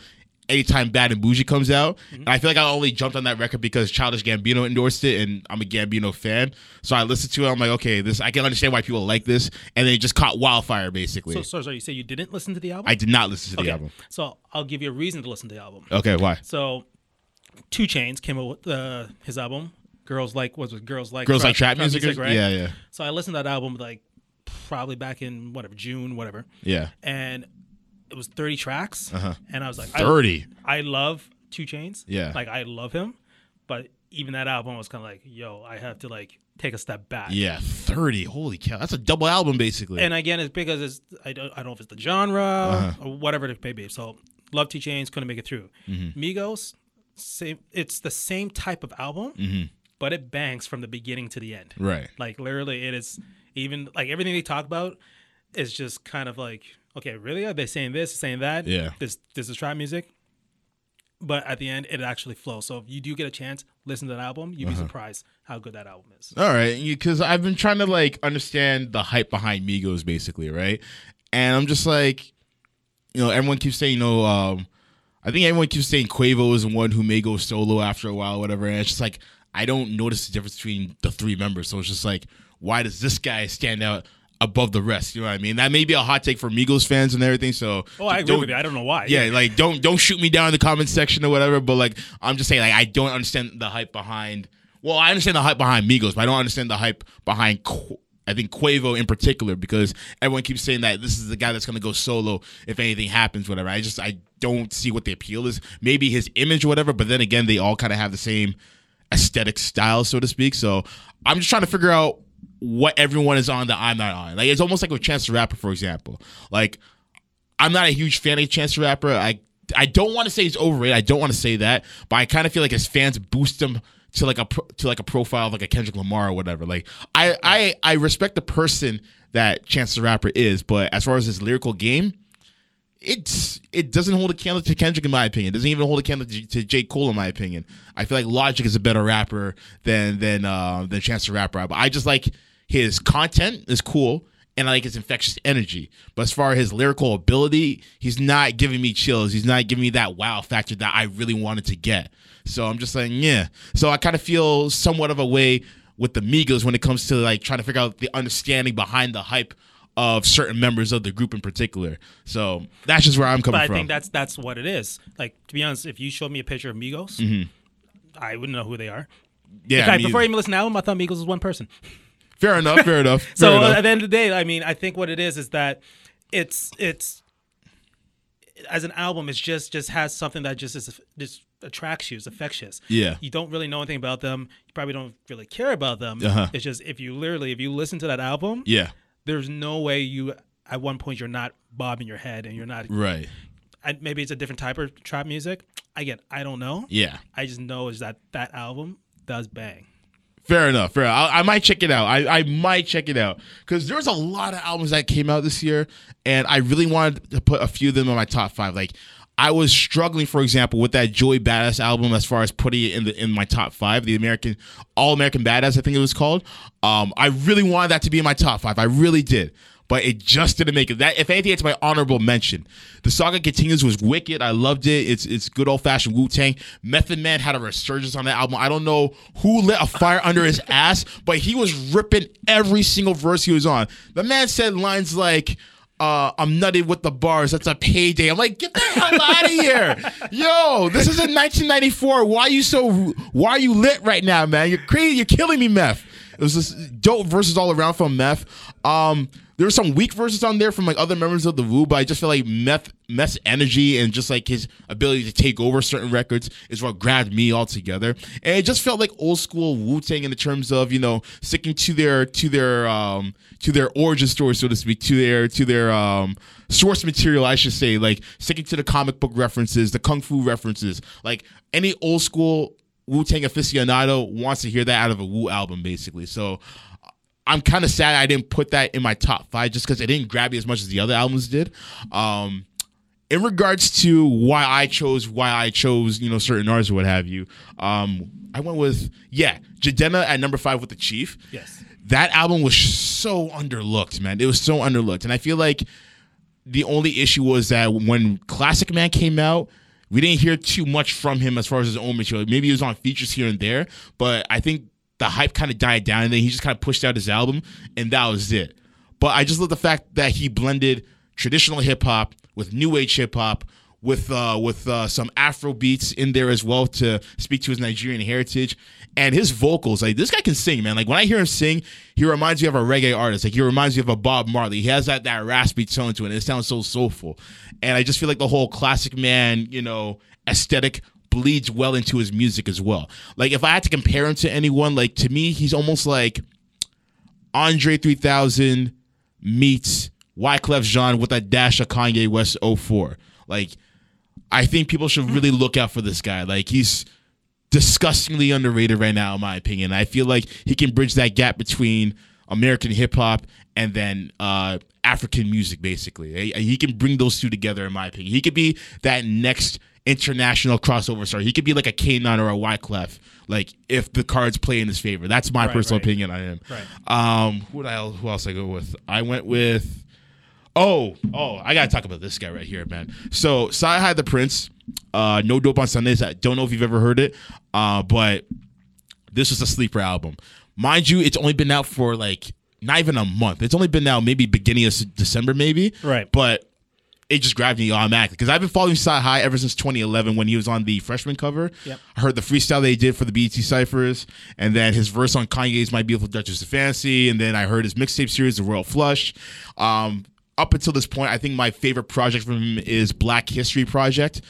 anytime Bad and Bougie comes out. And I feel like I only jumped on that record because Childish Gambino endorsed it, and I'm a Gambino fan. So I listened to it. I'm like, okay, this I can understand why people like this, and then it just caught wildfire, basically. So, so sorry, you say you didn't listen to the album? I did not listen to the album. So I'll give you a reason to listen to the album. Okay, why? So, 2 Chainz came out with uh, his album. Girls like what was it? Girls like Girls like trap music, or- right? Yeah, yeah, So I listened to that album like probably back in whatever June, whatever, yeah. and it was thirty tracks. And I was like, Thirty. I, love 2 Chainz. Yeah. like I love him, but even that album was kind of like, yo, I have to like take a step back. Yeah, thirty. Holy cow, that's a double album basically. And again, it's because it's I don't, I don't know if it's the genre Uh-huh. or whatever it may be. So, love 2 Chainz couldn't make it through. Mm-hmm. Migos, same. It's the same type of album, but it banks from the beginning to the end. Right. Like literally, it is even like everything they talk about is just kind of like, okay, really? Are they saying this, saying that? Yeah. This this is trap music. But at the end, it actually flows. So if you do get a chance, listen to that album. You'd Uh-huh. be surprised how good that album is. All right, because I've been trying to like understand the hype behind Migos, basically, right? And I'm just like, you know, everyone keeps saying, you know, um, I think everyone keeps saying Quavo is the one who may go solo after a while, whatever. And it's just like I don't notice the difference between the three members. So it's just like, why does this guy stand out above the rest? You know what I mean? That may be a hot take for Migos fans and everything. So Oh, I agree with you. I don't know why. yeah, like don't don't shoot me down in the comment section or whatever. But like I'm just saying, like I don't understand the hype behind. Well, I understand the hype behind Migos, but I don't understand the hype behind. Qu- I think Quavo in particular because everyone keeps saying that this is the guy that's going to go solo if anything happens, whatever. I just I don't see what the appeal is. Maybe his image or whatever, but then again, they all kind of have the same aesthetic style, so to speak. So I'm just trying to figure out what everyone is on that I'm not on. Like it's almost like with Chance the Rapper, for example. Like I'm not a huge fan of Chance the Rapper. I I don't want to say he's overrated. I don't want to say that, but I kind of feel like his fans boost him to like a to like a profile of like a Kendrick Lamar or whatever. Like I I I respect the person that Chance the Rapper is, but as far as his lyrical game, it's it doesn't hold a candle to Kendrick in my opinion. It doesn't even hold a candle to, to J Cole in my opinion. I feel like Logic is a better rapper than than uh, than Chance the Rapper. But I just like his content is cool, and I like his infectious energy. But as far as his lyrical ability, he's not giving me chills. He's not giving me that wow factor that I really wanted to get. So I'm just saying, yeah. So I kind of feel somewhat of a way with the Migos when it comes to like trying to figure out the understanding behind the hype of certain members of the group in particular. So that's just where I'm coming But I from. think that's that's what it is. Like to be honest, if you showed me a picture of Migos, I wouldn't know who they are. yeah, In fact, before I either. even listened to the album, I thought Migos was one person. fair enough, fair enough. Fair So enough. at the end of the day, I mean, I think what it is is that it's it's as an album, it's just just has something that just is just attracts you, it's infectious. Yeah. You don't really know anything about them. You probably don't really care about them. Uh-huh. It's just if you literally if you listen to that album, yeah, there's no way you at one point you're not bobbing your head and you're not. right. I, maybe it's a different type of trap music. Again, I don't know. Yeah. I just know is that that album does bang. Fair enough. Fair. Enough. I, I might check it out. I, I might check it out because there's a lot of albums that came out this year, and I really wanted to put a few of them in my top five. Like I was struggling, for example, with that Joey Badass album as far as putting it in the in my top five, the American All American Badass, I think it was called. Um, I really wanted that to be in my top five. I really did. But it just didn't make it. That if anything, it's my honorable mention. The saga continues was wicked. I loved it. It's it's good old fashioned Wu Tang. Method Man had a resurgence on that album. I don't know who lit a fire under his ass, but he was ripping every single verse he was on. The man said lines like, uh, I'm nutted with the bars. That's a payday. I'm like, get the hell out of here, yo! This is in 1994. Why are you so? Why are you lit right now, man? You're crazy. You're killing me, Meth. It was just dope verses all around from Meth. Um, there were some weak verses on there from like other members of the Wu, but I just feel like Meth, Meth's energy and just like his ability to take over certain records is what grabbed me altogether. And it just felt like old school Wu Tang in the terms of you know sticking to their to their um to their origin story, so to speak, to their to their um source material, I should say, like sticking to the comic book references, the kung fu references, like any old school Wu Tang aficionado wants to hear that out of a Wu album, basically. So I'm kind of sad I didn't put that in my top five just because it didn't grab me as much as the other albums did. Um, in regards to why I chose why I chose you know certain artists or what have you, um, I went with yeah Jidenna at number five with the Chief. Yes. that album was so underlooked, man. It was so underlooked, and I feel like the only issue was that when Classic Man came out, we didn't hear too much from him as far as his own material. Maybe he was on features here and there, but I think the hype kind of died down, and then he just kind of pushed out his album, and that was it. But I just love the fact that he blended traditional hip hop with new age hip hop. With uh, with uh, some Afro beats in there as well to speak to his Nigerian heritage, and his vocals like this guy can sing, man. Like when I hear him sing, he reminds me of a reggae artist. Like he reminds me of a Bob Marley. He has that that raspy tone to it. And it sounds so soulful, and I just feel like the whole classic man, you know, aesthetic bleeds well into his music as well. Like if I had to compare him to anyone, like to me, he's almost like Andre 3000 meets Wyclef Jean with a dash of Kanye West 04. Like, I think people should really look out for this guy. Like, he's disgustingly underrated right now, in my opinion. I feel like he can bridge that gap between American hip hop and then uh, African music, basically. He- He can bring those two together, in my opinion. He could be that next international crossover star. He could be like a K'naan or a Wyclef, like if the cards play in his favor. That's my Right, personal right. opinion on him. Right. Um, who I, who else I go with? I went with. Oh, oh, I gotta talk about this guy right here, man. So, CyHi the Prynce, uh, No Dope on Sundays. I don't know if you've ever heard it, uh, but this was a sleeper album. Mind you, it's only been out for like not even a month. It's only been out maybe beginning of December, maybe. Right. But it just grabbed me automatically because I've been following CyHi ever since 2011 when he was on the freshman cover. Yep. I heard the freestyle they did for the BET Cyphers, and then his verse on Kanye's My Beautiful Dark Twisted Fantasy, and then I heard his mixtape series, The Royal Flush. Um, up until this point, I think my favorite project from him is Black History Project.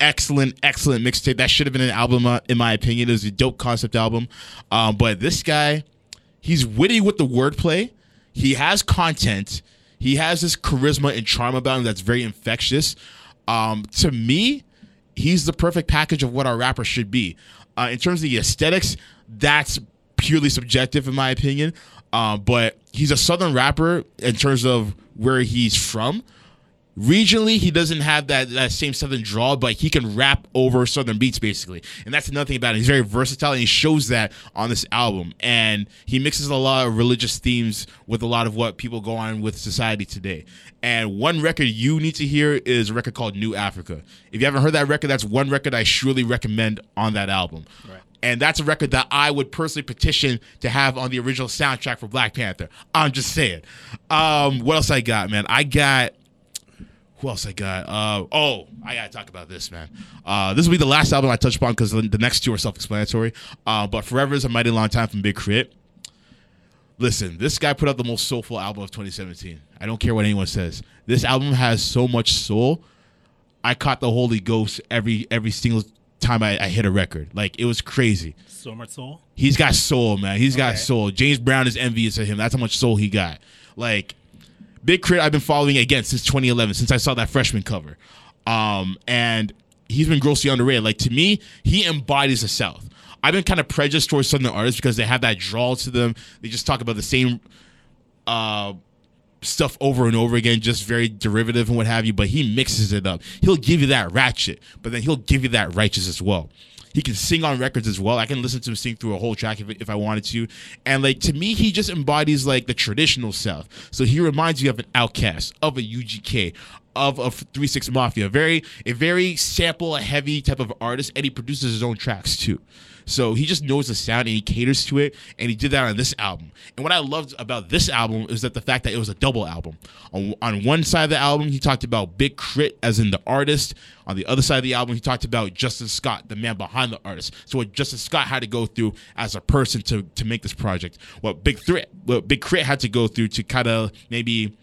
Excellent, excellent mixtape. That should have been an album, uh, in my opinion. It was a dope concept album. Um, but this guy, he's witty with the wordplay. He has content. He has this charisma and charm about him that's very infectious. Um, to me, he's the perfect package of what our rapper should be. Uh, in terms of the aesthetics, that's purely subjective in my opinion. Um, but he's a southern rapper in terms of where he's from. Regionally he doesn't have that, that same southern draw but he can rap over southern beats basically and that's another thing about it he's very versatile and he shows that on this album and he mixes a lot of religious themes with a lot of what people go on with society today and one record you need to hear is a record called new africa if you haven't heard that record that's one record i surely recommend on that album Right. and that's a record that I would personally petition to have on the original soundtrack for Black Panther. I'm just saying. Um, what else I got, man? I got who else I got? Uh, oh, I gotta talk about this, man. Uh, this will be the last album I touch upon because the, next two are self-explanatory. Uh, but Forever is a mighty long time from Big K.R.I.T. Listen, this guy put out the most soulful album of 2017. I don't care what anyone says. This album has so much soul. I caught the Holy Ghost every every single time I, I hit a record. Like it was crazy. So much soul. He's got soul, man. He's got soul. James Brown is envious of him. That's how much soul he got. Like Big K.R.I.T, I've been following again since 2011, since I saw that freshman cover. Um, and he's been grossly underrated. Like to me, he embodies the South. I've been kind of prejudiced towards Southern artists because they have that drawl to them. They just talk about the same uh stuff over and over again, just very derivative and what have you, but he mixes it up. He'll give you that ratchet, but then he'll give you that righteous as well. He can sing on records as well. I can listen to him sing through a whole track if, if I wanted to. And like to me, he just embodies like the traditional South. So he reminds you of an OutKast, of a UGK, of a Three Six Mafia. Very a very sample heavy type of artist, and he produces his own tracks too. So he just knows the sound and he caters to it, and he did that on this album. And what I loved about this album is that the fact that it was a double album. On, on one side of the album, he talked about Big K.R.I.T as in the artist. On the other side of the album, he talked about Justin Scott, the man behind the artist. So what Justin Scott had to go through as a person to to make this project, what Big Threat, what Big K.R.I.T had to go through to kind of maybe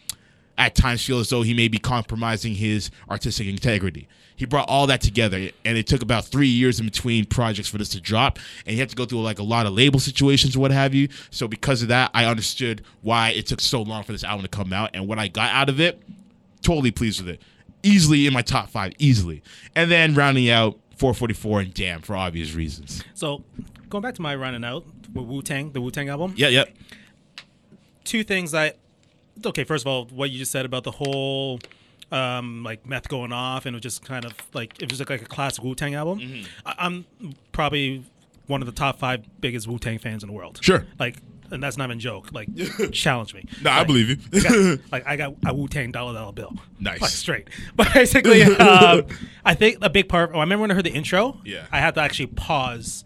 at times feel as though he may be compromising his artistic integrity. He brought all that together, and it took about three years in between projects for this to drop, and he had to go through like a lot of label situations, or what have you. So because of that, I understood why it took so long for this album to come out, and what I got out of it, totally pleased with it. Easily in my top five, easily. And then rounding out 444 and Damn for obvious reasons. So going back to my running out with Wu Tang, the Wu Tang album. Yeah, yeah. two things I okay. First of all, what you just said about the whole um, like meth going off, and it was just kind of like it was like, like a classic Wu Tang album. Mm-hmm. I, I'm probably one of the top five biggest Wu Tang fans in the world. Sure. Like, and that's not even a joke. Like, challenge me. No, I believe you. I got, like I got a Wu Tang dollar dollar bill. Nice. Like, straight. But basically, um, I think a big part. Oh, I remember when I heard the intro. Yeah. I had to actually pause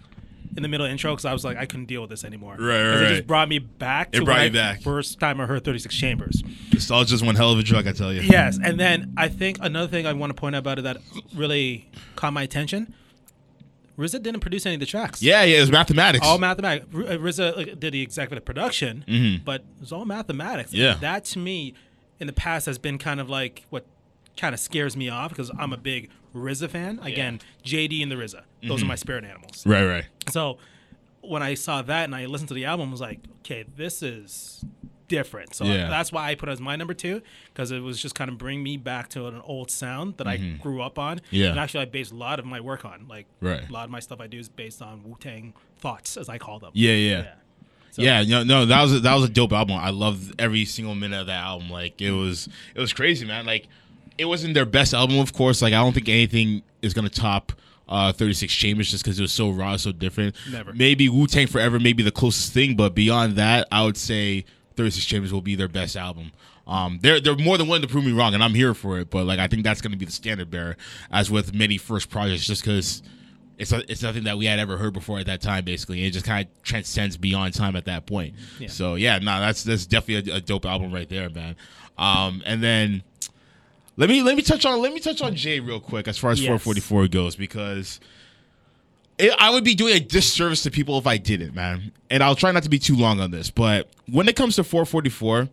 in the middle of the intro because I was like, I couldn't deal with this anymore. Right, right, It right. just brought me back. It to brought when you I back. First time I heard 36 Chambers. Nostalgia's one hell of a drug, I tell you. Yes, and then I think another thing I want to point out about it that really caught my attention. RZA didn't produce any of the tracks. Yeah, yeah, it was mathematics. all mathematics. R- uh, RZA like, did the executive production, but it was all mathematics. Yeah. that to me, in the past, has been kind of like what kind of scares me off because I'm a big RZA fan. Again, JD and the RZA, those Mm-hmm. are my spirit animals. Right, right. So when I saw that and I listened to the album, I was like, okay, this is different. So Yeah. that's why I put it as my number two because it was just kind of bring me back to an old sound that I grew up on. Mm-hmm. Yeah. And actually, I based a lot of my work on. Like, Right. a lot of my stuff I do is based on Wu Tang thoughts, as I call them. Yeah, yeah. So- Yeah, no, no, that was a, that was a dope album. I loved every single minute of that album. Like it was, it was crazy, man. Like it wasn't their best album, of course. Like I don't think anything is gonna top uh, 36 Chambers just because it was so raw, so different. Never. Maybe Wu Tang Forever, maybe the closest thing, but beyond that, I would say 36 Chambers will be their best album. Um, they're they're more than willing to prove me wrong, and I'm here for it. But like I think that's gonna be the standard bearer, as with many first projects, just because it's a, it's nothing that we had ever heard before at that time. Basically, it just kind of transcends beyond time at that point. Yeah. So yeah, no, that's that's definitely a, a dope album right there, man. Um, and then let me let me touch on let me touch on Jay real quick as far as Yes. 444 goes because. It, I would be doing a disservice to people if I didn't, man. And I'll try not to be too long on this, but when it comes to 444,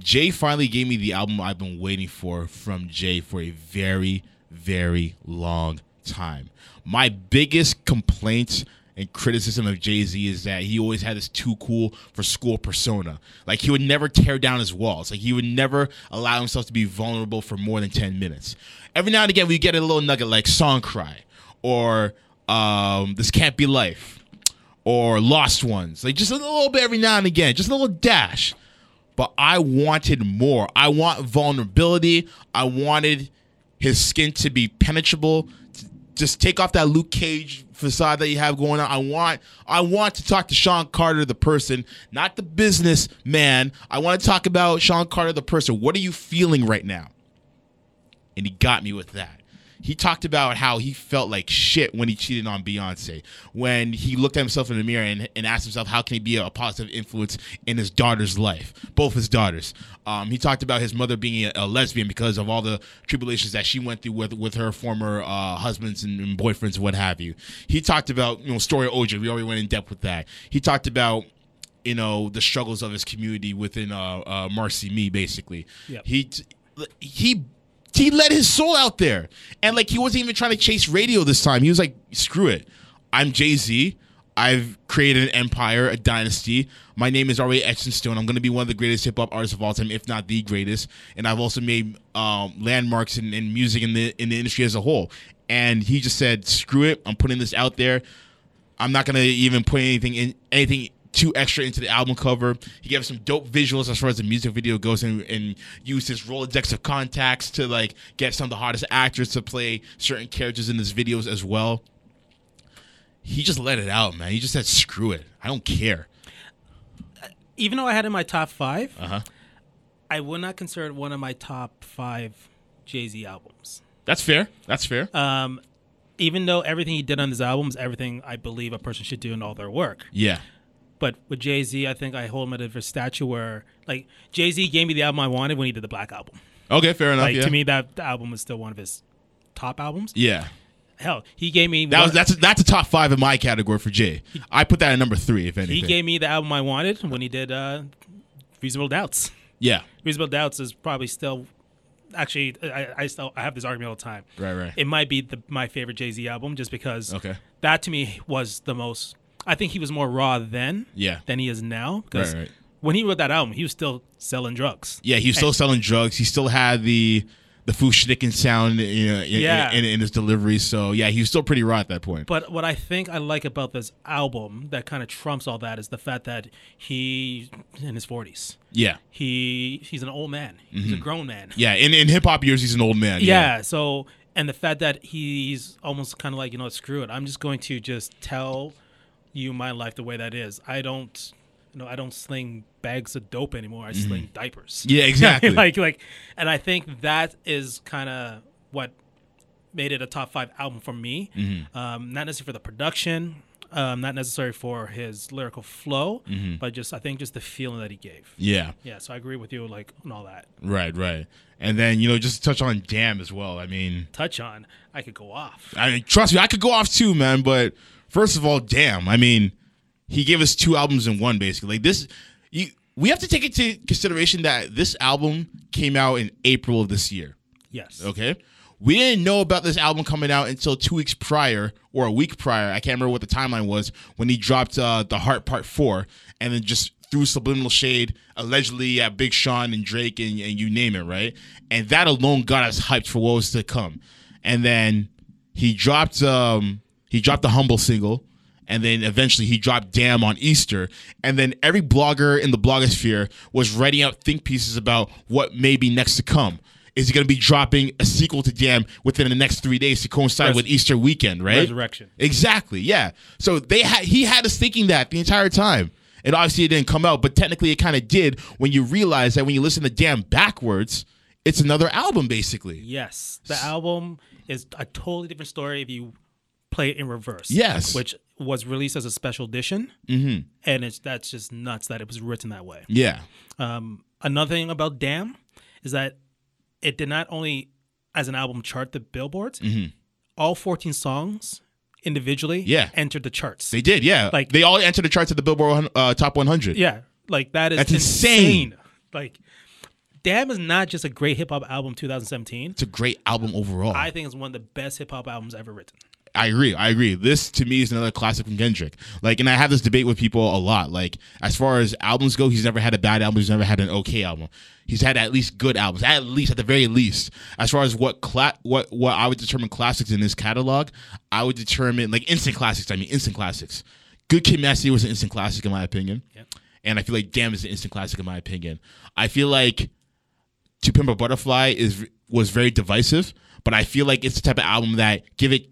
Jay finally gave me the album I've been waiting for from Jay for a very, very long time. My biggest complaint and criticism of Jay Z is that he always had this too cool for school persona. Like he would never tear down his walls. Like he would never allow himself to be vulnerable for more than 10 minutes. Every now and again, we get a little nugget like Song Cry or um, This Can't Be Life or Lost Ones. Like just a little bit every now and again, just a little dash. but I wanted more. I want vulnerability. I wanted his skin to be penetrable. Just take off that Luke Cage facade that you have going on. I want I want to talk to Sean Carter the person, not the businessman. I want to talk about Sean Carter the person. What are you feeling right now? and he got me with that. He talked about how he felt like shit when he cheated on Beyonce, when he looked at himself in the mirror and, and asked himself, how can he be a positive influence in his daughter's life, both his daughters. Um, he talked about his mother being a, a lesbian because of all the tribulations that she went through with, with her former uh, husbands and, and boyfriends, what have you. He talked about, you know, story of OJ. We already went in depth with that. He talked about you know the struggles of his community within uh, uh Marcy Me basically. Yep. He he he let his soul out there, and like he wasn't even trying to chase radio this time. He was like, "Screw it, I'm Jay Z. I've created an empire, a dynasty. My name is already etched in stone. I'm going to be one of the greatest hip hop artists of all time, if not the greatest. And I've also made um, landmarks in, in music in the in the industry as a whole. And he just said, "Screw it, I'm putting this out there. I'm not gonna even put anything in anything too extra into the album cover. He gave some dope visuals as far as the music video goes, and, and used his Rolodex of contacts to like get some of the hottest actors to play certain characters in his videos as well. He just let it out, man. He just said, "Screw it, I don't care." Even though I had it in my top 5 Uh huh. I would not consider it one of my top five Jay Z albums. That's fair. That's fair. Um, even though everything he did on his albums, everything I believe a person should do in all their work. yeah. But with Jay Z, I think I hold him at a statue where, like, Jay Z gave me the album I wanted when he did the Black Album. Okay, fair enough. Like, yeah. to me, that album was still one of his top albums. yeah. Hell, he gave me That was that's that's a top five in my category for Jay. I put that at number three, if anything. he gave me the album I wanted when he did uh, Reasonable Doubts. yeah. Reasonable Doubts is probably still, actually, I, I still I have this argument all the time. Right, right. It might be the, my favorite Jay Z album just because Okay. that to me was the most. I think he was more raw then Yeah. than he is now. Because Right, right. when he wrote that album, he was still selling drugs. Yeah, he was still selling drugs. He still had the the Fushnikin sound you know, in, Yeah. in, in his delivery. So yeah, he was still pretty raw at that point. But what I think I like about this album that kind of trumps all that is the fact that he in his forties. yeah, He he's an old man. He's a mm-hmm. grown man. yeah. In in hip hop years, he's an old man. Yeah. So and the fact that he's almost kind of like you know screw it. I'm just going to just tell you my life the way that is. I don't. You know, I don't sling bags of dope anymore. I sling diapers. Yeah, exactly. like, like, and I think that is kind of what made it a top five album for me. Mm-hmm. Um, not necessarily for the production, um, not necessarily for his lyrical flow, Mm-hmm. but just I think just the feeling that he gave. yeah. Yeah, so I agree with you, like on all that. Right, right. And then you know, just touch on Damn as well. I mean, Touch on, I could go off. I mean, trust me, I could go off too, man. But first of all, Damn. I mean, he gave us two albums in one, basically. Like this, you we have to take into consideration that this album came out in April of this year. Yes. Okay. We didn't know about this album coming out until two weeks prior or a week prior. I can't remember what the timeline was when he dropped uh, the Heart Part Four, and then just threw subliminal shade allegedly at Big Sean and Drake and, and you name it, right? And that alone got us hyped for what was to come. And then he dropped um he dropped the humble single. And then eventually he dropped Damn on Easter. And then every blogger in the blogosphere was writing out think pieces about what may be next to come. Is he going to be dropping a sequel to Damn within the next three days to coincide Res- with Easter weekend, right? Resurrection. Exactly. Yeah. So they had he had us thinking that the entire time. And obviously it didn't come out, but technically it kind of did when you realize that when you listen to Damn backwards, it's another album basically. Yes, the album is a totally different story if you play it in reverse. Yes. which was released as a special edition, mm-hmm. and it's that's just nuts that it was written that way. Yeah. Um, another thing about Damn is that it did not only as an album chart the billboards, all 14 songs individually Mm-hmm. Yeah. entered the charts. They did, yeah. Like- they all entered the charts of the Billboard uh, Top 100. yeah, like that is That's insane. Like Damn is not just a great hip hop album 2017. It's a great album overall. I think it's one of the best hip hop albums ever written. I agree. I agree. This to me is another classic from Kendrick. Like, and I have this debate with people a lot. Like, as far as albums go, he's never had a bad album. He's never had an okay album. He's had at least good albums. At least, at the very least. As far as what cla- what what I would determine classics in his catalog, I would determine like instant classics. I mean, instant classics. Good Kid, Mad City was an instant classic in my opinion. Yep. and I feel like Damn is an instant classic in my opinion. I feel like To Pimp a Butterfly is was very divisive, but I feel like it's the type of album that give it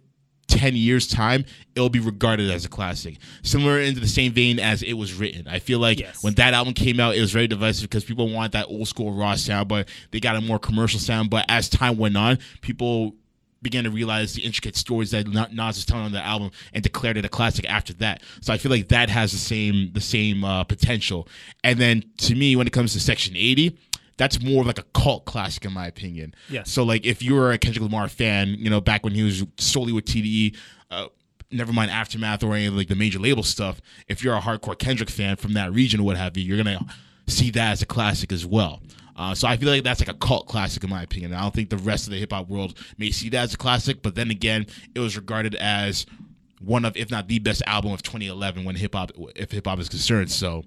10 years time it'll be regarded as a classic similar into the same vein as it was written i feel like Yes. when that album came out it was very divisive because people want that old school raw sound but they got a more commercial sound but as time went on people began to realize the intricate stories that Nas was telling on the album and declared it a classic after that. So I feel like that has the same the same uh, potential. And then to me, when it comes to Section 80, that's more like a cult classic in my opinion. Yes. So like if you were a Kendrick Lamar fan, you know, back when he was solely with TDE, uh, never mind Aftermath or any of like the major label stuff, if you're a hardcore Kendrick fan from that region or what have you, you're gonna see that as a classic as well. Uh, so I feel like that's like a cult classic in my opinion. I don't think the rest of the hip hop world may see that as a classic, but then again, it was regarded as one of, if not the best album of 2011 when hip hop, if hip hop is concerned. So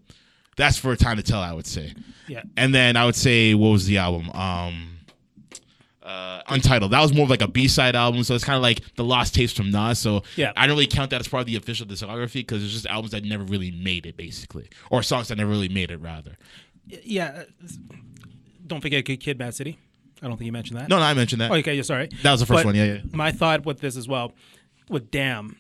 that's for a time to tell, I would say. Yeah. And then I would say, what was the album? Um, uh, Untitled. That was more of like a B side album, so it's kind of like the lost tapes from Nas. So Yeah. I don't really count that as part of the official discography because it's just albums that never really made it, basically, or songs that never really made it, rather. Yeah. uh, Don't forget Good Kid, Bad City. I don't think you mentioned that. No, no, I mentioned that. Oh, okay, yeah, sorry. That was the first But one, yeah, yeah. My thought with this as well, with Damn,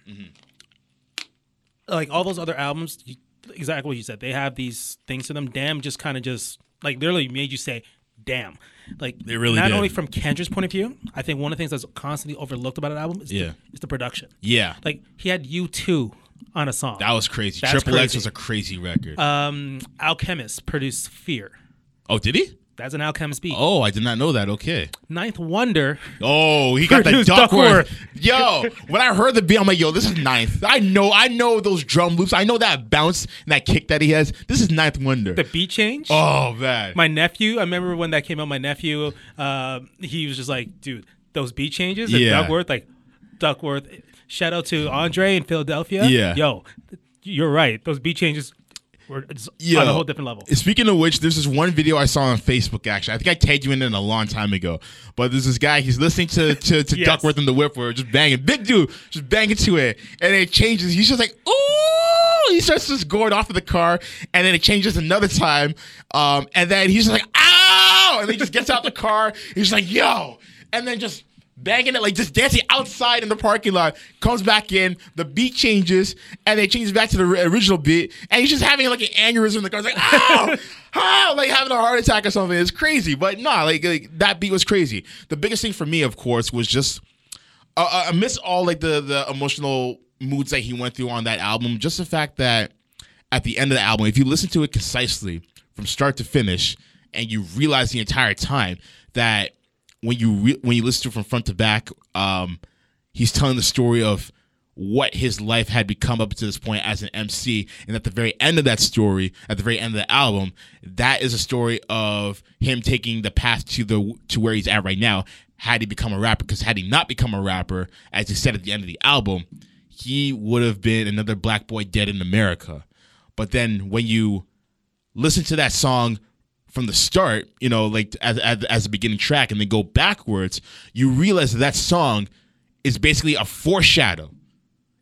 like all those other albums, you, exactly what you said. They have these things to them. Damn, just kind of just like literally made you say, "Damn." Like They really not did. only from Kendrick's point of view. I think one of the things that's constantly overlooked about an album is Yeah. the, is the production. Yeah, Like he had U2 on a song. that was crazy. That's Triple X was a crazy record. um, Alchemist produced Fear. oh, did he? That's an Alchemist beat. Oh, I did not know that. Okay. Ninth Wonder. Oh, he got the Duckworth. Duckworth. Yo, when I heard the beat, I'm like, yo, this is ninth. I know, I know those drum loops. I know that bounce and that kick that he has. This is Ninth Wonder. The beat change. oh man. my nephew, I remember when that came out. My nephew, uh, he was just like, dude, those beat changes Yeah. Duckworth, like Duckworth. Shout out to Andre in Philadelphia. Yeah. yo, you're right. Those beat changes were Yo, on a whole different level. Speaking of which, there's this one video I saw on Facebook. Actually, I think I tagged you in it a long time ago. But there's this guy. He's listening to to, to Yes. Duckworth and the Whip, where just banging, big dude, just banging to it, and it changes. He's just like, ooh. He starts just going off of the car, and then it changes another time, um, and then he's just like, ow, and he just gets out the car. He's like, yo, and then just banging it, like just dancing outside in the parking lot. Comes back in, the beat changes, and then it changes back to the original beat, and he's just having like an aneurysm in the car. Like, ow, ow, like having a heart attack or something. It's crazy, but nah, like, like that beat was crazy. The biggest thing for me, of course, was just uh, uh, amidst all like the the emotional moods that he went through on that album, just the fact that at the end of the album, if you listen to it concisely from start to finish, and you realize the entire time that when you re- when you listen to from front to back, um, he's telling the story of what his life had become up to this point as an MC, and at the very end of that story, at the very end of the album, that is a story of him taking the path to the to where he's at right now. Had he become a rapper, because had he not become a rapper, as he said at the end of the album, he would have been another black boy dead in America. But then when you listen to that song from the start, you know, like as, as, as a beginning track, and then go backwards, you realize that that song is basically a foreshadow.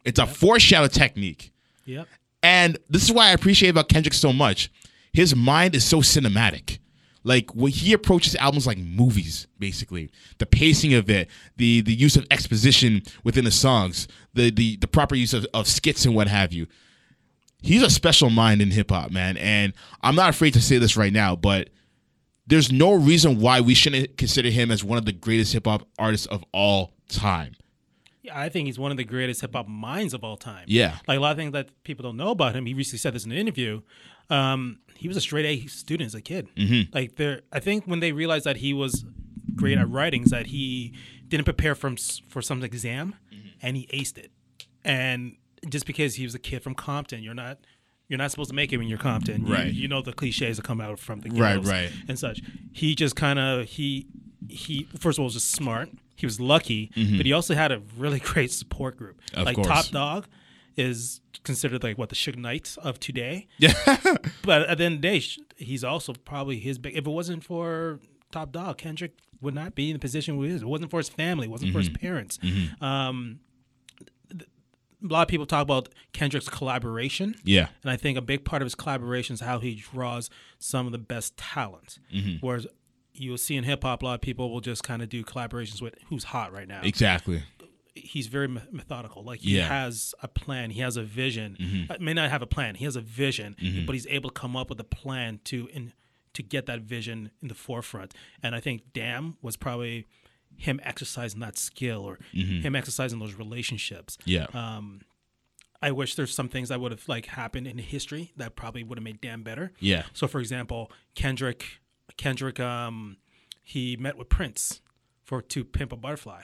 It's a foreshadow technique. Yep. And this is why I appreciate about Kendrick so much. His mind is so cinematic. Like when he approaches albums like movies, basically. The pacing of it, the the use of exposition within the songs, the the, the proper use of, of skits and what have you. He's a special mind in hip hop, man. And I'm not afraid to say this right now, but there's no reason why we shouldn't consider him as one of the greatest hip hop artists of all time. Yeah, I think he's one of the greatest hip hop minds of all time. Yeah. Like a lot of things that people don't know about him. He recently said this in an interview. Um, he was a straight A student as a kid. Mm-hmm. Like there, I think when they realized that he was great at writings, that he didn't prepare from for some exam, Mm-hmm. and he aced it. And just because he was a kid from Compton, you're not. You're not supposed to make it when you're Compton. You- Right. You, know the cliches that come out from the Right, right. and such. He just kind of he he first of all was just smart. He was lucky, but he also had a really great support group. Mm-hmm. Of like course. Top Dawg is considered like what the Suge Knight of today. Yeah. But at the end of the day, he's also probably his big. If it wasn't for Top Dawg, Kendrick would not be in the position where he is. It wasn't for his family. It wasn't for his Mm-hmm. parents. Um, th- a lot of people talk about Kendrick's collaboration. Yeah. And I think a big part of his collaboration is how he draws some of the best talent. Mm-hmm. Whereas you'll see in hip hop, a lot of people will just kind of do collaborations with who's hot right now. Exactly. He's very methodical. Like he Yeah. Mm-hmm. has a plan. He has a vision. Uh, may not have a plan. He has a vision, but he's able to come up with a plan to in, to get that vision in the forefront. And I think Damn was probably him exercising that skill or Mm-hmm. him exercising those relationships. Yeah. Um, I wish there's some things that would have like happened in history that probably would have made Damn better. Yeah. So for example, Kendrick, Kendrick, um, he met with Prince for to Pimp a Butterfly.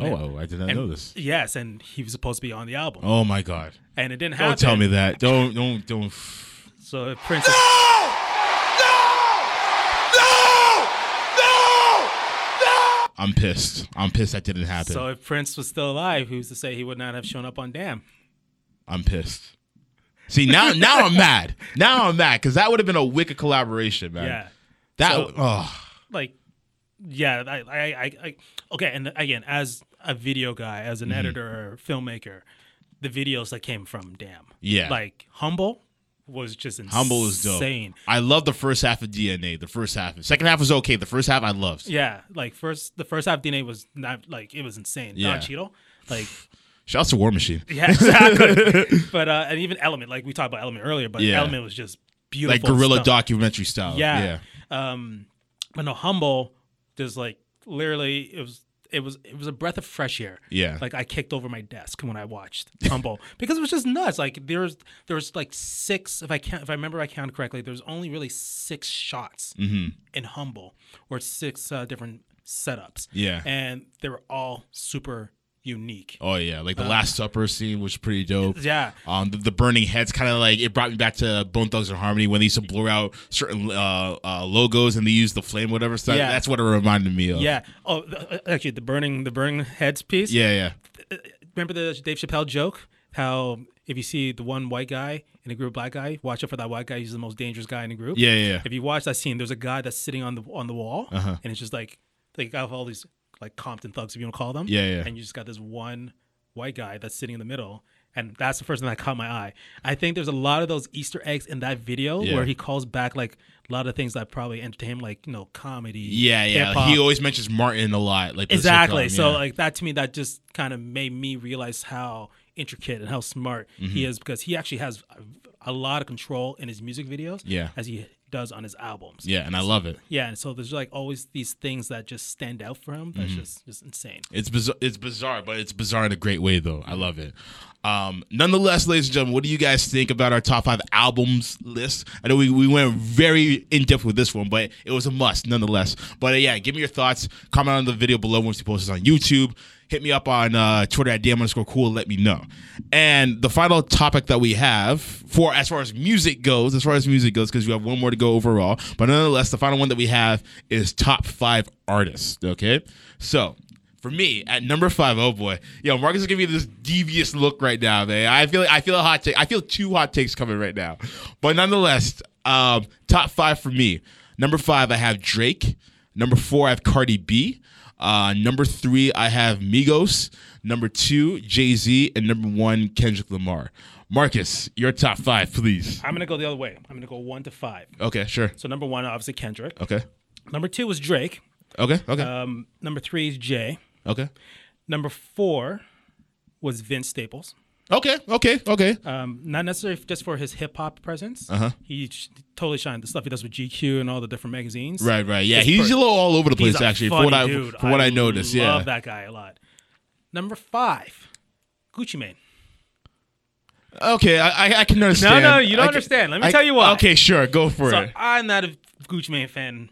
oh, I did not And- know this. Yes, and he was supposed to be on the album, Oh my god. and it didn't happen. Don't tell me that. Don't don't don't. So Prince. I'm pissed. I'm pissed that didn't happen. So if Prince was still alive, who's to say he would not have shown up on Damn? I'm pissed. See now now I'm mad. Now I'm mad because that would have been a wicked collaboration, man. Yeah. That So- oh like yeah I, I i i okay and again as a video guy as Mm-hmm. an editor or filmmaker the videos that came from damn Yeah. like humble was just insane humble is dope. I love the first half of DNA. The first half, second half was okay. The first half I loved. yeah like first the first half dna was not like it was insane Yeah. Don Cheadle, like Shouts to War Machine. yeah exactly but uh and even element like we talked about element earlier but Yeah. element was just beautiful Like guerrilla stuff. documentary style. Yeah. Yeah. Um, but no, humble. There's like literally it was it was it was a breath of fresh air. Yeah. Like I kicked over my desk when I watched Humble because it was just nuts. Like there's there was like six if I can't if I remember I counted correctly. There's only really six shots Mm-hmm. in Humble or six uh, different setups. Yeah. And they were all super unique. Oh yeah, like the Last Supper scene was pretty dope. Uh, Yeah. Um, the, the burning heads kind of like it brought me back to Bone Thugs and Harmony when they used to blur out certain uh, uh, logos and they used the flame, whatever. So Yeah. that's what it reminded me of. Yeah. Oh, uh, actually, the burning the burning heads piece. Yeah, yeah. remember the Dave Chappelle joke? How if you see the one white guy in a group of black guy, watch out for that white guy. He's the most dangerous guy in the group. Yeah, yeah, yeah. If you watch that scene, there's a guy that's sitting on the on the wall, Uh-huh. and it's just like they got all these like Compton thugs, if you want to call them. Yeah, yeah. And you just got this one white guy that's sitting in the middle. And that's the first thing that caught my eye. I think there's a lot of those Easter eggs in that video Yeah. where he calls back like a lot of things that probably entertain him, like you know, comedy. Yeah, yeah. hip-hop. He always mentions Martin a lot. Like Exactly. sitcom, So yeah. like that to me, that just kind of made me realize how intricate and how smart he Mm-hmm. is because he actually has a, a lot of control in his music videos. Yeah. As he does on his albums. yeah, and I love it. Yeah. And so there's like always these things that just stand out for him. That's Mm-hmm. just just insane. It's bizarre. It's bizarre, but it's bizarre in a great way, though. I love it. Um, nonetheless, ladies and gentlemen, what do you guys think about our top five albums list? I know we, we went very in depth with this one, but it was a must nonetheless. But uh, yeah, give me your thoughts. Comment on the video below once you post this on YouTube. Hit me up on uh, Twitter at DM underscore cool. Let me know. And the final topic that we have for as far as music goes, as far as music goes, because we have one more to go overall. But nonetheless, the final one that we have is top five artists. Okay, so for me at number five, oh boy, yo, Marcus is giving me this devious look right now, man. I feel I feel a hot take. I feel two hot takes coming right now, but nonetheless, um, top five for me. Number five, I have Drake. Number four, I have Cardi B. Uh, number three, I have Migos. Number two, Jay Z, and number one, Kendrick Lamar. Marcus, your top five, please. I'm gonna go the other way. I'm gonna go one to five. Okay, sure. So number one, obviously Kendrick. Okay, Number two was Drake. okay, okay, Um, number three is Jay. Okay, Number four was Vince Staples. okay, okay, okay. Um, not necessarily just for his hip hop presence. Uh-huh. He sh- totally shined. The stuff he does with GQ and all the different magazines. Right, right. Yeah, he's per- a little all over the place He's actually. For what I dude. for what I, noticed, yeah. love that guy a lot. Number five, Gucci Mane. Okay, I, I- I can understand. no, no, you don't I can- understand. Let me I- tell you why. Okay, sure, go for So it. I'm not a Gucci Mane fan.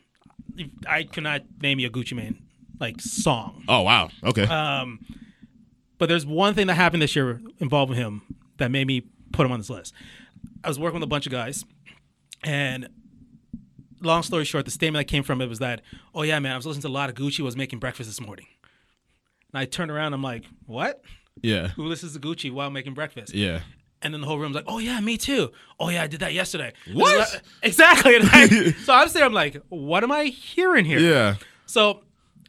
I cannot name you a Gucci Mane like song. Oh wow. Okay. Um, but there's one thing that happened this year involving him that made me put him on this list. I was working with a bunch of guys, and long story short, the statement that came from it was that, "Oh yeah, man, I was listening to a lot of Gucci. Was making breakfast this morning." And I turned around, I'm like, "What? yeah. Who listens to Gucci while making breakfast?" Yeah. And then the whole room's like, "Oh yeah, me too. Oh yeah, I did that yesterday." What? And Exactly. And I- so I'm sitting, I'm like, "What am I hearing here?" Yeah. So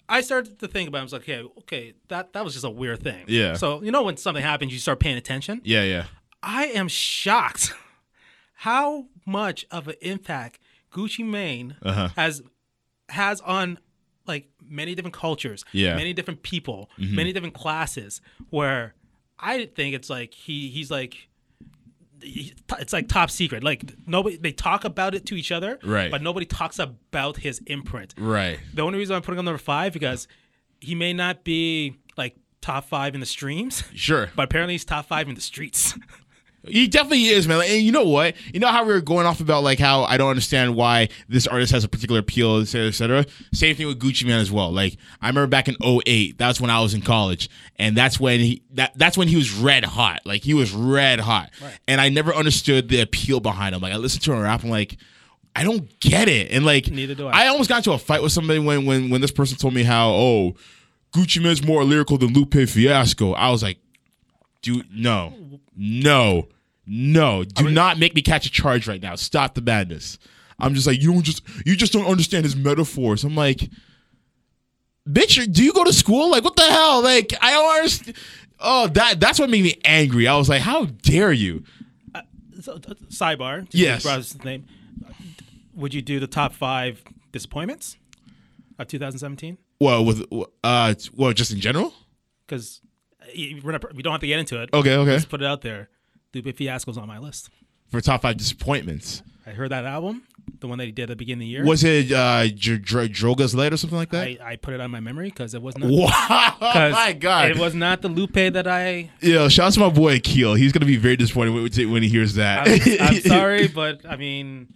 I started to think about. it. I was like, okay, okay, that that was just a weird thing. Yeah. So you know when something happens, you start paying attention. Yeah, yeah. I am shocked how much of an impact Gucci Mane Uh-huh. has has on like many different cultures, Yeah. Mm-hmm. many different people, many different classes. Where I think it's like he he's like it's like top secret. Like nobody they talk about it to each other, Right. But nobody talks about his imprint. Right. The only reason I'm putting him on number five because he may not be like top five in the streams, Sure. but apparently he's top five in the streets. He definitely is, man. And you know what? You know how we were going off about like how I don't understand why this artist has a particular appeal, et cetera, et cetera. Same thing with Gucci Mane as well. Like I remember back in 08, that's when I was in college. And that's when he that that's when he was red hot. Like he was red hot. right. And I never understood the appeal behind him. Like I listened to him rap, I'm like, I don't get it. And like Neither do I. I almost got into a fight with somebody when when when this person told me how, oh, Gucci Mane's more lyrical than Lupe Fiasco. I was like, dude, no, no, no. Do not make me catch a charge right now. Stop the madness. I'm just like, you don't just you just don't understand his metaphors. I'm like, bitch, do you go to school? Like, what the hell? Like, I don't understand. Oh, that that's what made me angry. I was like, how dare you? So, uh, sidebar. Yes. name. Would you do the top five disappointments of 2017? Well, with uh, well, just in general. Because not, we don't have to get into it. Okay, okay. Just put it out there. Lupe Fiasco's on my list. For top five disappointments, I heard that album, the one that he did at the beginning of the year. was it uh, Dr- Dr- Drogas Light or something like that? I, I put it on my memory because it was not. wow, my God! It was not the Lupe that I. Yeah, shout out to my boy Keel. He's gonna be very disappointed when, when he hears that. I'm, I'm sorry, but I mean,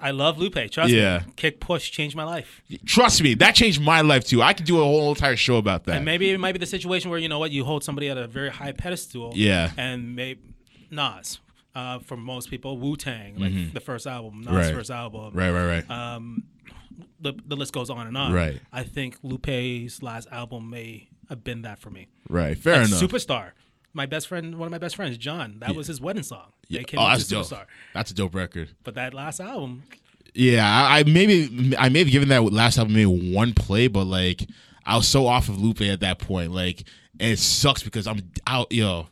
I love Lupe. Trust Yeah. me. Kick Push changed my life. Trust me, that changed my life too. I could do a whole entire show about that. And maybe it might be the situation where you know what you hold somebody at a very high pedestal. Yeah. And maybe Nas, uh, for most people, Wu Tang, like the first album, Nas' Mm-hmm. Right. first album. right, right, right. Um, the the list goes on and on. Right. I think Lupe's last album may have been that for me. right, fair Like enough. Superstar. My best friend, one of my best friends, John. That was his wedding song. yeah. They came Oh, that's dope. Superstar. That's a dope record. But that last album, Yeah, I, I maybe I may have given that last album maybe one play, but like I was so off of Lupe at that point. Like, and it sucks because I'm out. Yo,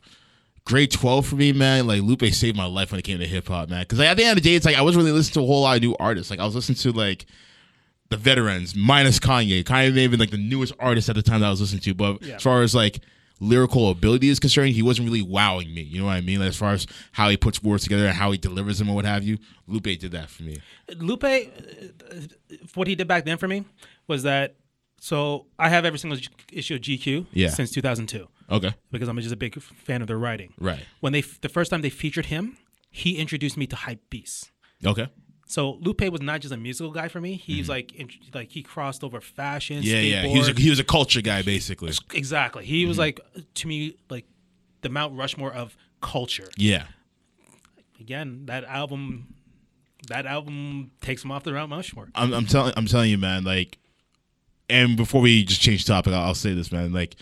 grade twelve for me, man. Like Lupe saved my life when it came to hip hop, man. Because like, at the end of the day, it's like I wasn't really listening to a whole lot of new artists. Like I was listening to like the veterans minus Kanye. Kanye may have been like the newest artist at the time that I was listening to, but Yeah. as far as like lyrical ability is concerned, he wasn't really wowing me. You know what I mean? Like, as far as how he puts words together and how he delivers them and what have you, Lupe did that for me. Lupe, uh, what he did back then for me was that. So I have every single issue of GQ Yeah. since 2002 Okay. because I'm just a big fan of their writing. Right. When they the first time they featured him, he introduced me to hype beasts. Okay. So Lupe was not just a musical guy for me. He's like int- like he crossed over fashion, Mm-hmm. Yeah, yeah. He was a, he was a culture guy, basically. exactly. He Mm-hmm. was like to me like the Mount Rushmore of culture. Yeah. Again, that album, that album takes him off the Mount Rushmore. I'm, I'm telling I'm telling you, man. Like, and before we just change topic, I'll, I'll say this, man. Like,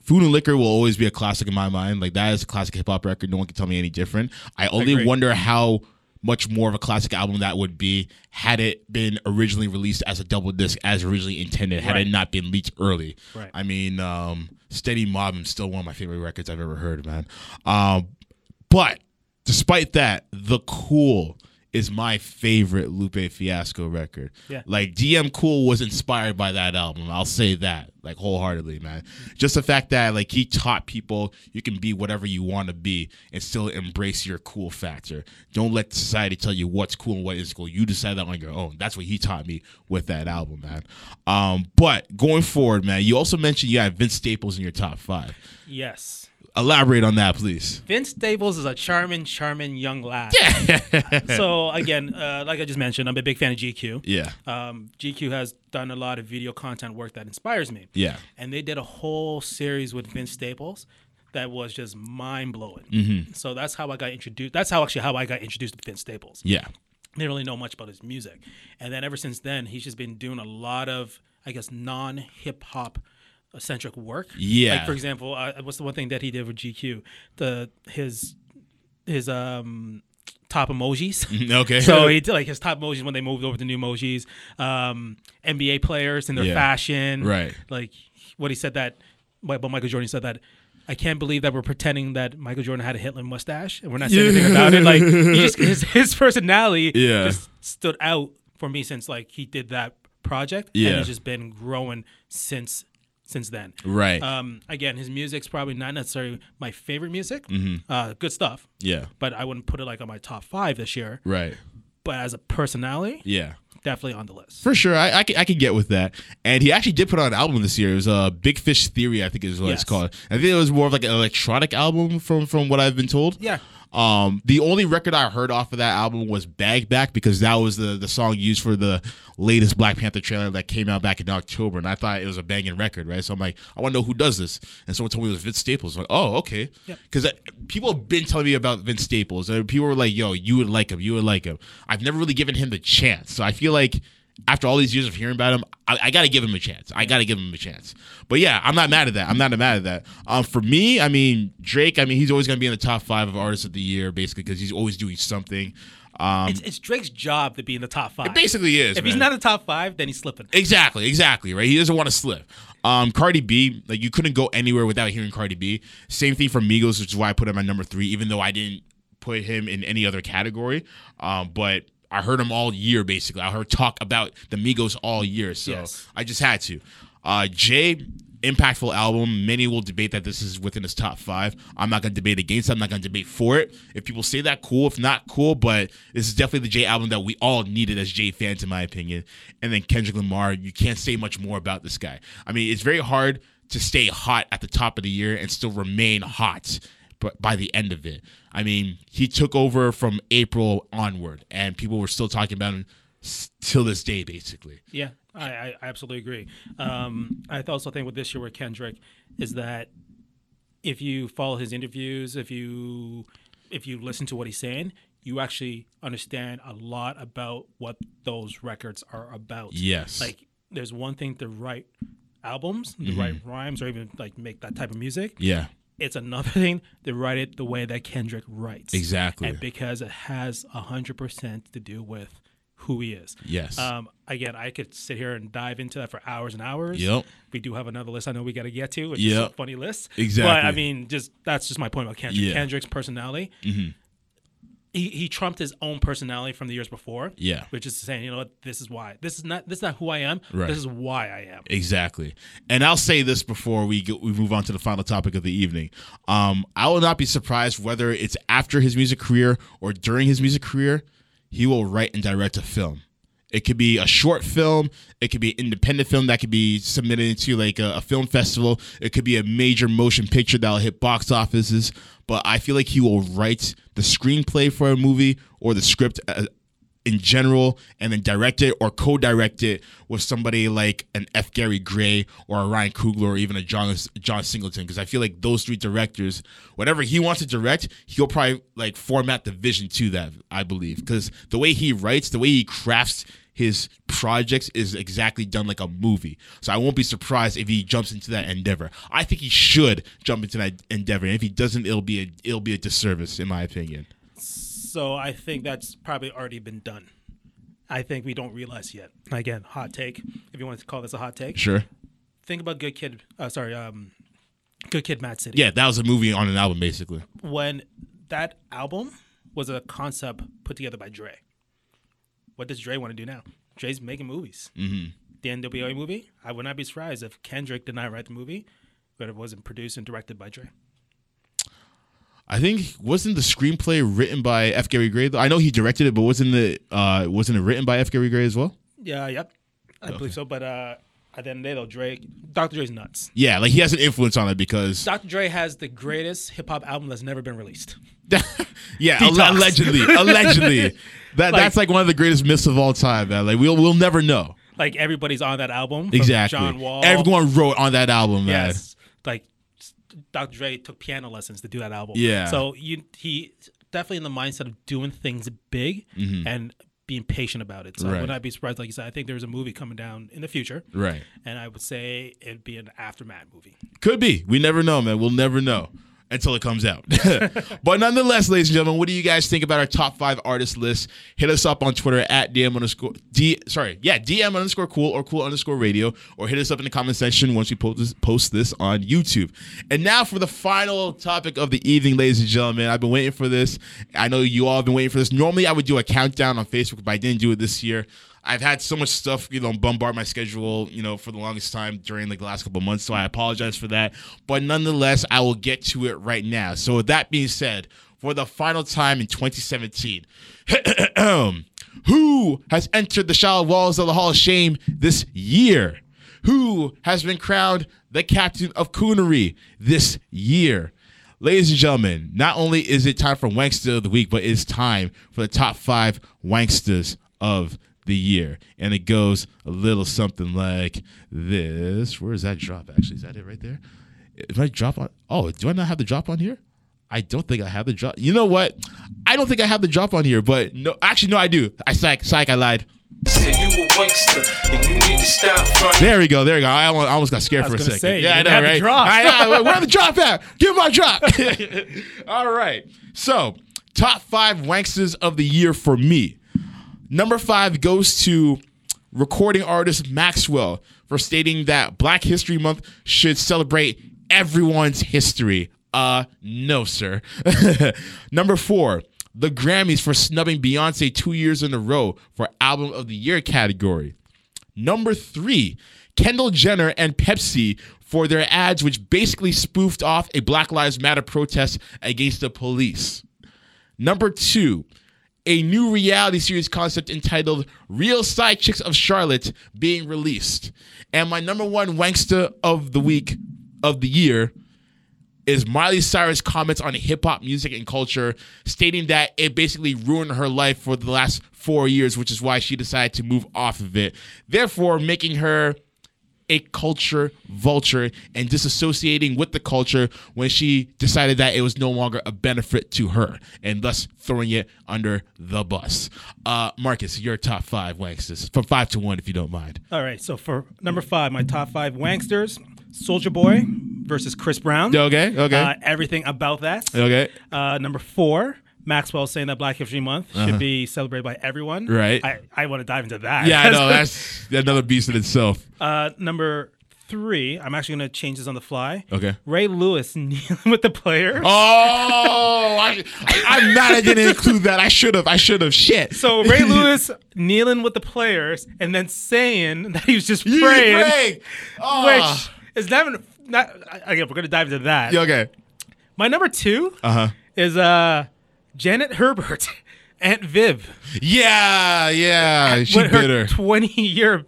Food and Liquor will always be a classic in my mind. Like, that is a classic hip hop record. No one can tell me any different. I only wonder how much more of a classic album that would be had it been originally released as a double disc as originally intended, had Right. it not been leaked early. Right. I mean, um, Steady Mob is still one of my favorite records I've ever heard, man. Um, but despite that, The Cool is my favorite Lupe Fiasco record. Yeah. Like DM Cool was inspired by that album. I'll say that, like wholeheartedly, man. Just the fact that like he taught people you can be whatever you want to be and still embrace your cool factor. Don't let society tell you what's cool and what isn't cool. You decide that on your own. That's what he taught me with that album, man. Um, but going forward, man, you also mentioned you had Vince Staples in your top five. Yes. Elaborate on that, please. Vince Staples is a charming, charming young lad. Yeah. so again, uh, like I just mentioned, I'm a big fan of GQ. Yeah. Um, GQ has done a lot of video content work that inspires me. Yeah. And they did a whole series with Vince Staples that was just mind blowing. Mm-hmm. So that's how I got introduced. That's how actually how I got introduced to Vince Staples. Yeah. Didn't really know much about his music, and then ever since then, he's just been doing a lot of, I guess, non hip hop centric work. Yeah. Like for example, uh, what's the one thing that he did with GQ? The his his um top emojis. Okay. so he did like his top emojis when they moved over to new emojis. Um, NBA players and their Yeah. fashion. Right. Like what he said that, but Michael Jordan said that. I can't believe that we're pretending that Michael Jordan had a Hitler mustache and we're not saying anything about it. Like just, his his personality Yeah. just stood out for me since like he did that project. Yeah. And it's just been growing since since then. right. Um, again, his music's probably not necessarily my favorite music. Mm-hmm. Uh, good stuff, yeah. but I wouldn't put it like on my top five this year. Right. But as a personality, Yeah. definitely on the list. For sure, I, I, can, I can get with that. And he actually did put out an album this year. It was uh, Big Fish Theory, I think is what it's called. I think it was more of like an electronic album from from what I've been told. Yeah. Um, the only record I heard off of that album was BagBak because that was the the song used for the latest Black Panther trailer that came out back in October, and I thought it was a banging record, right? So I'm like, I want to know who does this, and someone told me it was Vince Staples. I'm like, oh, okay, because people have been telling me about Vince Staples, and people were like, yo, you would like him, you would like him. I've never really given him the chance, so I feel like after all these years of hearing about him, I, I got to give him a chance. I got to give him a chance. But yeah, I'm not mad at that. I'm not mad at that. Um, for me, I mean Drake. I mean he's always gonna be in the top five of artists of the year, basically, because he's always doing something. Um, It's, it's Drake's job to be in the top five. it basically is. if he's not in the top five, then he's slipping. Exactly, exactly, right? He doesn't want to slip. Um, Cardi B, like you couldn't go anywhere without hearing Cardi B. Same thing for Migos, which is why I put him at number three, even though I didn't put him in any other category. Um, but I heard him all year, basically. I heard talk about the Migos all year, so Yes. I just had to. Uh, Jay, impactful album. Many will debate that this is within his top five. I'm not going to debate against it. I'm not going to debate for it. If people say that, cool. If not, cool. But this is definitely the Jay album that we all needed as Jay fans, in my opinion. And then Kendrick Lamar, you can't say much more about this guy. I mean, it's very hard to stay hot at the top of the year and still remain hot but by the end of it. I mean, he took over from April onward, and people were still talking about him till this day, basically. Yeah, I, I absolutely agree. Um, I also think with this year with Kendrick is that if you follow his interviews, if you if you listen to what he's saying, you actually understand a lot about what those records are about. Yes. like there's one thing to write albums, to write rhymes, or even like make that type of music. Yeah. It's another thing to write it the way that Kendrick writes. Exactly. and because it has hundred percent to do with who he is. Yes. Um, again, I could sit here and dive into that for hours and hours. Yep. We do have another list I know we got to get to, which is Yep. a funny list. Exactly. But I mean, just that's just my point about Kendrick. Yeah. Mm-hmm. Kendrick's personality. He, he trumped his own personality from the years before. Yeah. Which is saying, you know what, this is why. This is not this is not who I am. Right. This is why I am. Exactly. And I'll say this before we go, we move on to the final topic of the evening. Um, I will not be surprised whether it's after his music career or during his music career, he will write and direct a film. It could be a short film. It could be an independent film that could be submitted into like a, a film festival. It could be a major motion picture that'll hit box offices. But I feel like he will write the screenplay for a movie or the script uh, in general and then direct it or co-direct it with somebody like an F. Gary Gray or a Ryan Coogler or even a John John Singleton because I feel like those three directors, whatever he wants to direct, he'll probably like format the vision to that. I believe because the way he writes, the way he crafts his projects is exactly done like a movie. So I won't be surprised if he jumps into that endeavor. I think he should jump into that endeavor, and if he doesn't, it'll be a it'll be a disservice in my opinion. So I think that's probably already been done. I think we don't realize yet. Again, hot take. If you want to call this a hot take, Sure. think about Good Kid. Uh, sorry, um, Good Kid, Mad City. Yeah, that was a movie on an album, basically. when that album was a concept put together by Dre. What does Dre want to do now? Dre's making movies. Mm-hmm. The NWA movie. I would not be surprised if Kendrick did not write the movie, but it wasn't produced and directed by Dre. I think wasn't the screenplay written by F. Gary Gray? Though? I know he directed it, but wasn't it uh, wasn't it written by F. Gary Gray as well? Yeah, yep, I believe so. But uh, at the end of the day, though, Dre, Dr. Dre's nuts. Yeah, like he has an influence on it because Dr. Dre has the greatest hip hop album that's never been released. yeah, alle- allegedly, allegedly that Like- that's like one of the greatest myths of all time. Man. Like we'll we'll never know Like everybody's on that album. exactly. John Wall. Everyone wrote on that album, man. Yes. Like Dr. Dre took piano lessons to do that album. Yeah. So you he definitely in the mindset of doing things big and being patient about it. So I Mm-hmm. Would not be surprised, like you said, I think there's a movie coming down in the future. Right. And I would say it'd be an aftermath movie. Could be. We never know, man. We'll never know. Until it comes out. but nonetheless, ladies and gentlemen, what do you guys think about our top five artist list? Hit us up on Twitter at DM underscore D sorry, yeah, DM underscore cool or cool underscore radio, or hit us up in the comment section once we post this, post this on YouTube. And now for the final topic of the evening, ladies and gentlemen. I've been waiting for this. I know you all have been waiting for this. Normally I would do a countdown on Facebook, but I didn't do it this year. I've had so much stuff, you know, bombard my schedule, you know, for the longest time during like, the last couple months. So I apologize for that. But nonetheless, I will get to it right now. So with that being said, for the final time in 2017, who has entered the shallow walls of the Hall of Shame this year? Who has been crowned the captain of Coonery this year? Ladies and gentlemen, not only is it time for Wanksta of the Week, but it's time for the top five Wankstas of the year. And it goes a little something like this. Where is that drop actually? Is that it right there? If I drop on oh, do I not have the drop on here? I don't think I have the drop. You know what? I don't think I have the drop on here, but no actually no I do. I psych psych I lied. Said you a wanksta and you need to stop fronting. There we go. There we go. I almost, got scared I for a was gonna second. say, yeah, I you know, have right? drop. I know. Where the drop at? Give me my drop. All right. So, top five wankstas of the year for me. Number five goes to recording artist Maxwell for stating that Black History Month should celebrate everyone's history. Uh, no, sir. Number four, the Grammys for snubbing Beyonce two years in a row for Album of the Year category. Number three, Kendall Jenner and Pepsi for their ads, which basically spoofed off a Black Lives Matter protest against the police. Number two, a new reality series concept entitled Real Side Chicks of Charlotte being released. And my number one wanksta of the week of the year is Miley Cyrus' comments on hip hop music and culture, stating that it basically ruined her life for the last four years, which is why she decided to move off of it. Therefore, making her a culture vulture and disassociating with the culture when she decided that it was no longer a benefit to her and thus throwing it under the bus. Uh, Marcus, your top five wankstas from five to one, if you don't mind. All right, so for number five, my top five wankstas: Soulja Boy versus Chris Brown. Okay, okay, Uh, everything about that. okay. Uh, number four, Maxwell saying that Black History Month should be celebrated by everyone. Uh-huh. Right. I, I want to dive into that. Yeah, I know. That's another beast in itself. uh, number three, I'm actually going to change this on the fly. Okay. Ray Lewis kneeling with the player. Oh, I, I'm mad I didn't include that. I should have. I should have. Shit. So Ray Lewis kneeling with the players and then saying that he was just praying, praying. Oh. which is not even. Not, again, we're going to dive into that. Yeah, okay. My number two Uh huh. is uh, Janet Hubert, Aunt Viv. Yeah, yeah. She with her bitter. 20 year.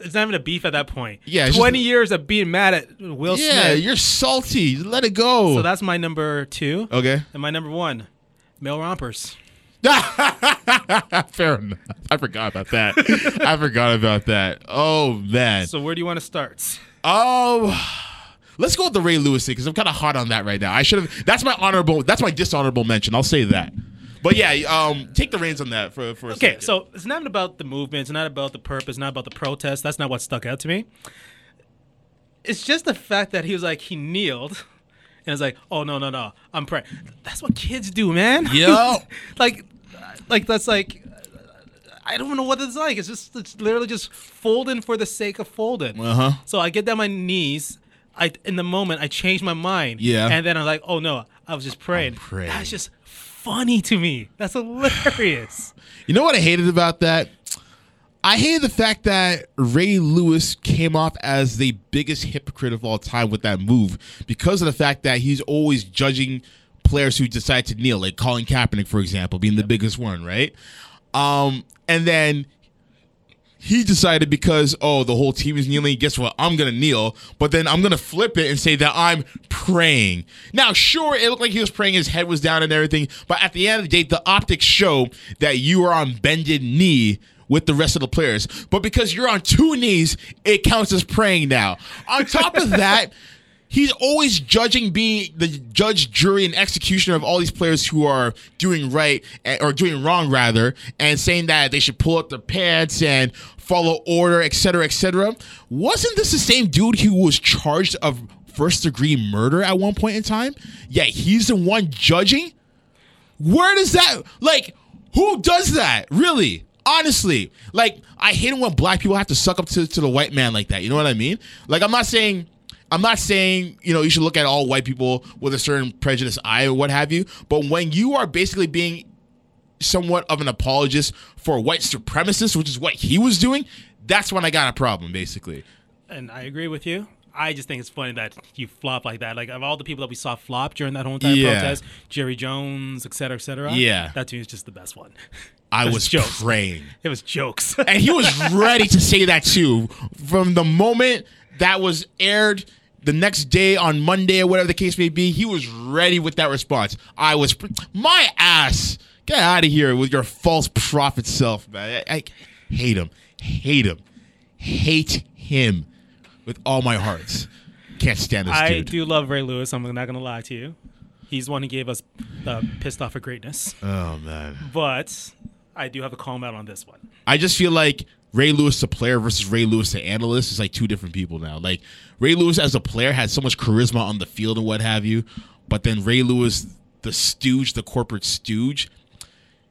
It's not even a beef at that point. Yeah, 20 just- years of being mad at Will Yeah, Smith. you're salty. Let it go. So that's my number two. okay. And my number one, male rompers. Fair enough. I forgot about that. I forgot about that. Oh man. So where do you want to start? Oh, let's go with the Ray Lewis thing because I'm kind of hot on that right now. I should have. That's my honorable. That's my dishonorable mention. I'll say that. But yeah, um, take the reins on that for for a Okay, second. so it's not about the movement. It's not about the purpose. It's not about the protest. That's not what stuck out to me. It's just the fact that he was like he kneeled, and it's like, oh no no no, I'm praying. That's what kids do, man. Yo. like, like that's like. I don't know what it's like. It's just it's literally just folding for the sake of folding. Uh huh. So I get down my knees. I in the moment I changed my mind. Yeah. And then I'm like, oh no, I was just praying. praying. That's just funny to me. That's hilarious. You know what I hated about that? I hated the fact that Ray Lewis came off as the biggest hypocrite of all time with that move because of the fact that he's always judging players who decide to kneel, like Colin Kaepernick, for example, being the biggest one, right? Um, and then he decided because oh the whole team is kneeling. Guess what? I'm gonna kneel. But then i'm gonna flip it and say that i'm praying. Now sure it looked like he was praying. His head was down and everything. But at the end of the day the optics show that you are on bended knee with the rest of the players. But because you're on two knees it counts as praying now. On top of that he's always judging being the judge jury and executioner of all these players who are doing right eh, or doing wrong rather and saying that they should pull up their pants and follow order etc etc wasn't this the same dude who was charged of first degree murder at one point in time. Yeah, he's the one judging. Where does that like? Who does that? Really? Honestly, like I hate when black people have to suck up to, to the white man like that. You know what I mean? Like I'm not saying I'm not saying you know you should look at all white people with a certain prejudice eye or what have you. But when you are basically being somewhat of an apologist for white supremacists, which is what he was doing, that's when I got a problem, basically. And I agree with you. I just think it's funny that you flop like that. Like of all the people that we saw flop during that whole entire Yeah. protest, Jerry Jones, et cetera, et cetera. Yeah. that to me is just the best one. I was jokes. praying. It was jokes. and he was ready to say that too from the moment that was aired the next day on Monday or whatever the case may be. He was ready with that response. I was my ass. Get out of here with your false prophet self, man. I, I hate him, hate him, hate him with all my heart. Can't stand this I dude. do love Ray Lewis. I'm not gonna lie to you. He's the one who gave us the pissed off of greatness. Oh man. But I do have a calm out on this one. I just feel like Ray Lewis the player versus Ray Lewis the analyst is like two different people now. Like Ray Lewis as a player had so much charisma on the field and what have you, but then Ray Lewis the stooge, the corporate stooge,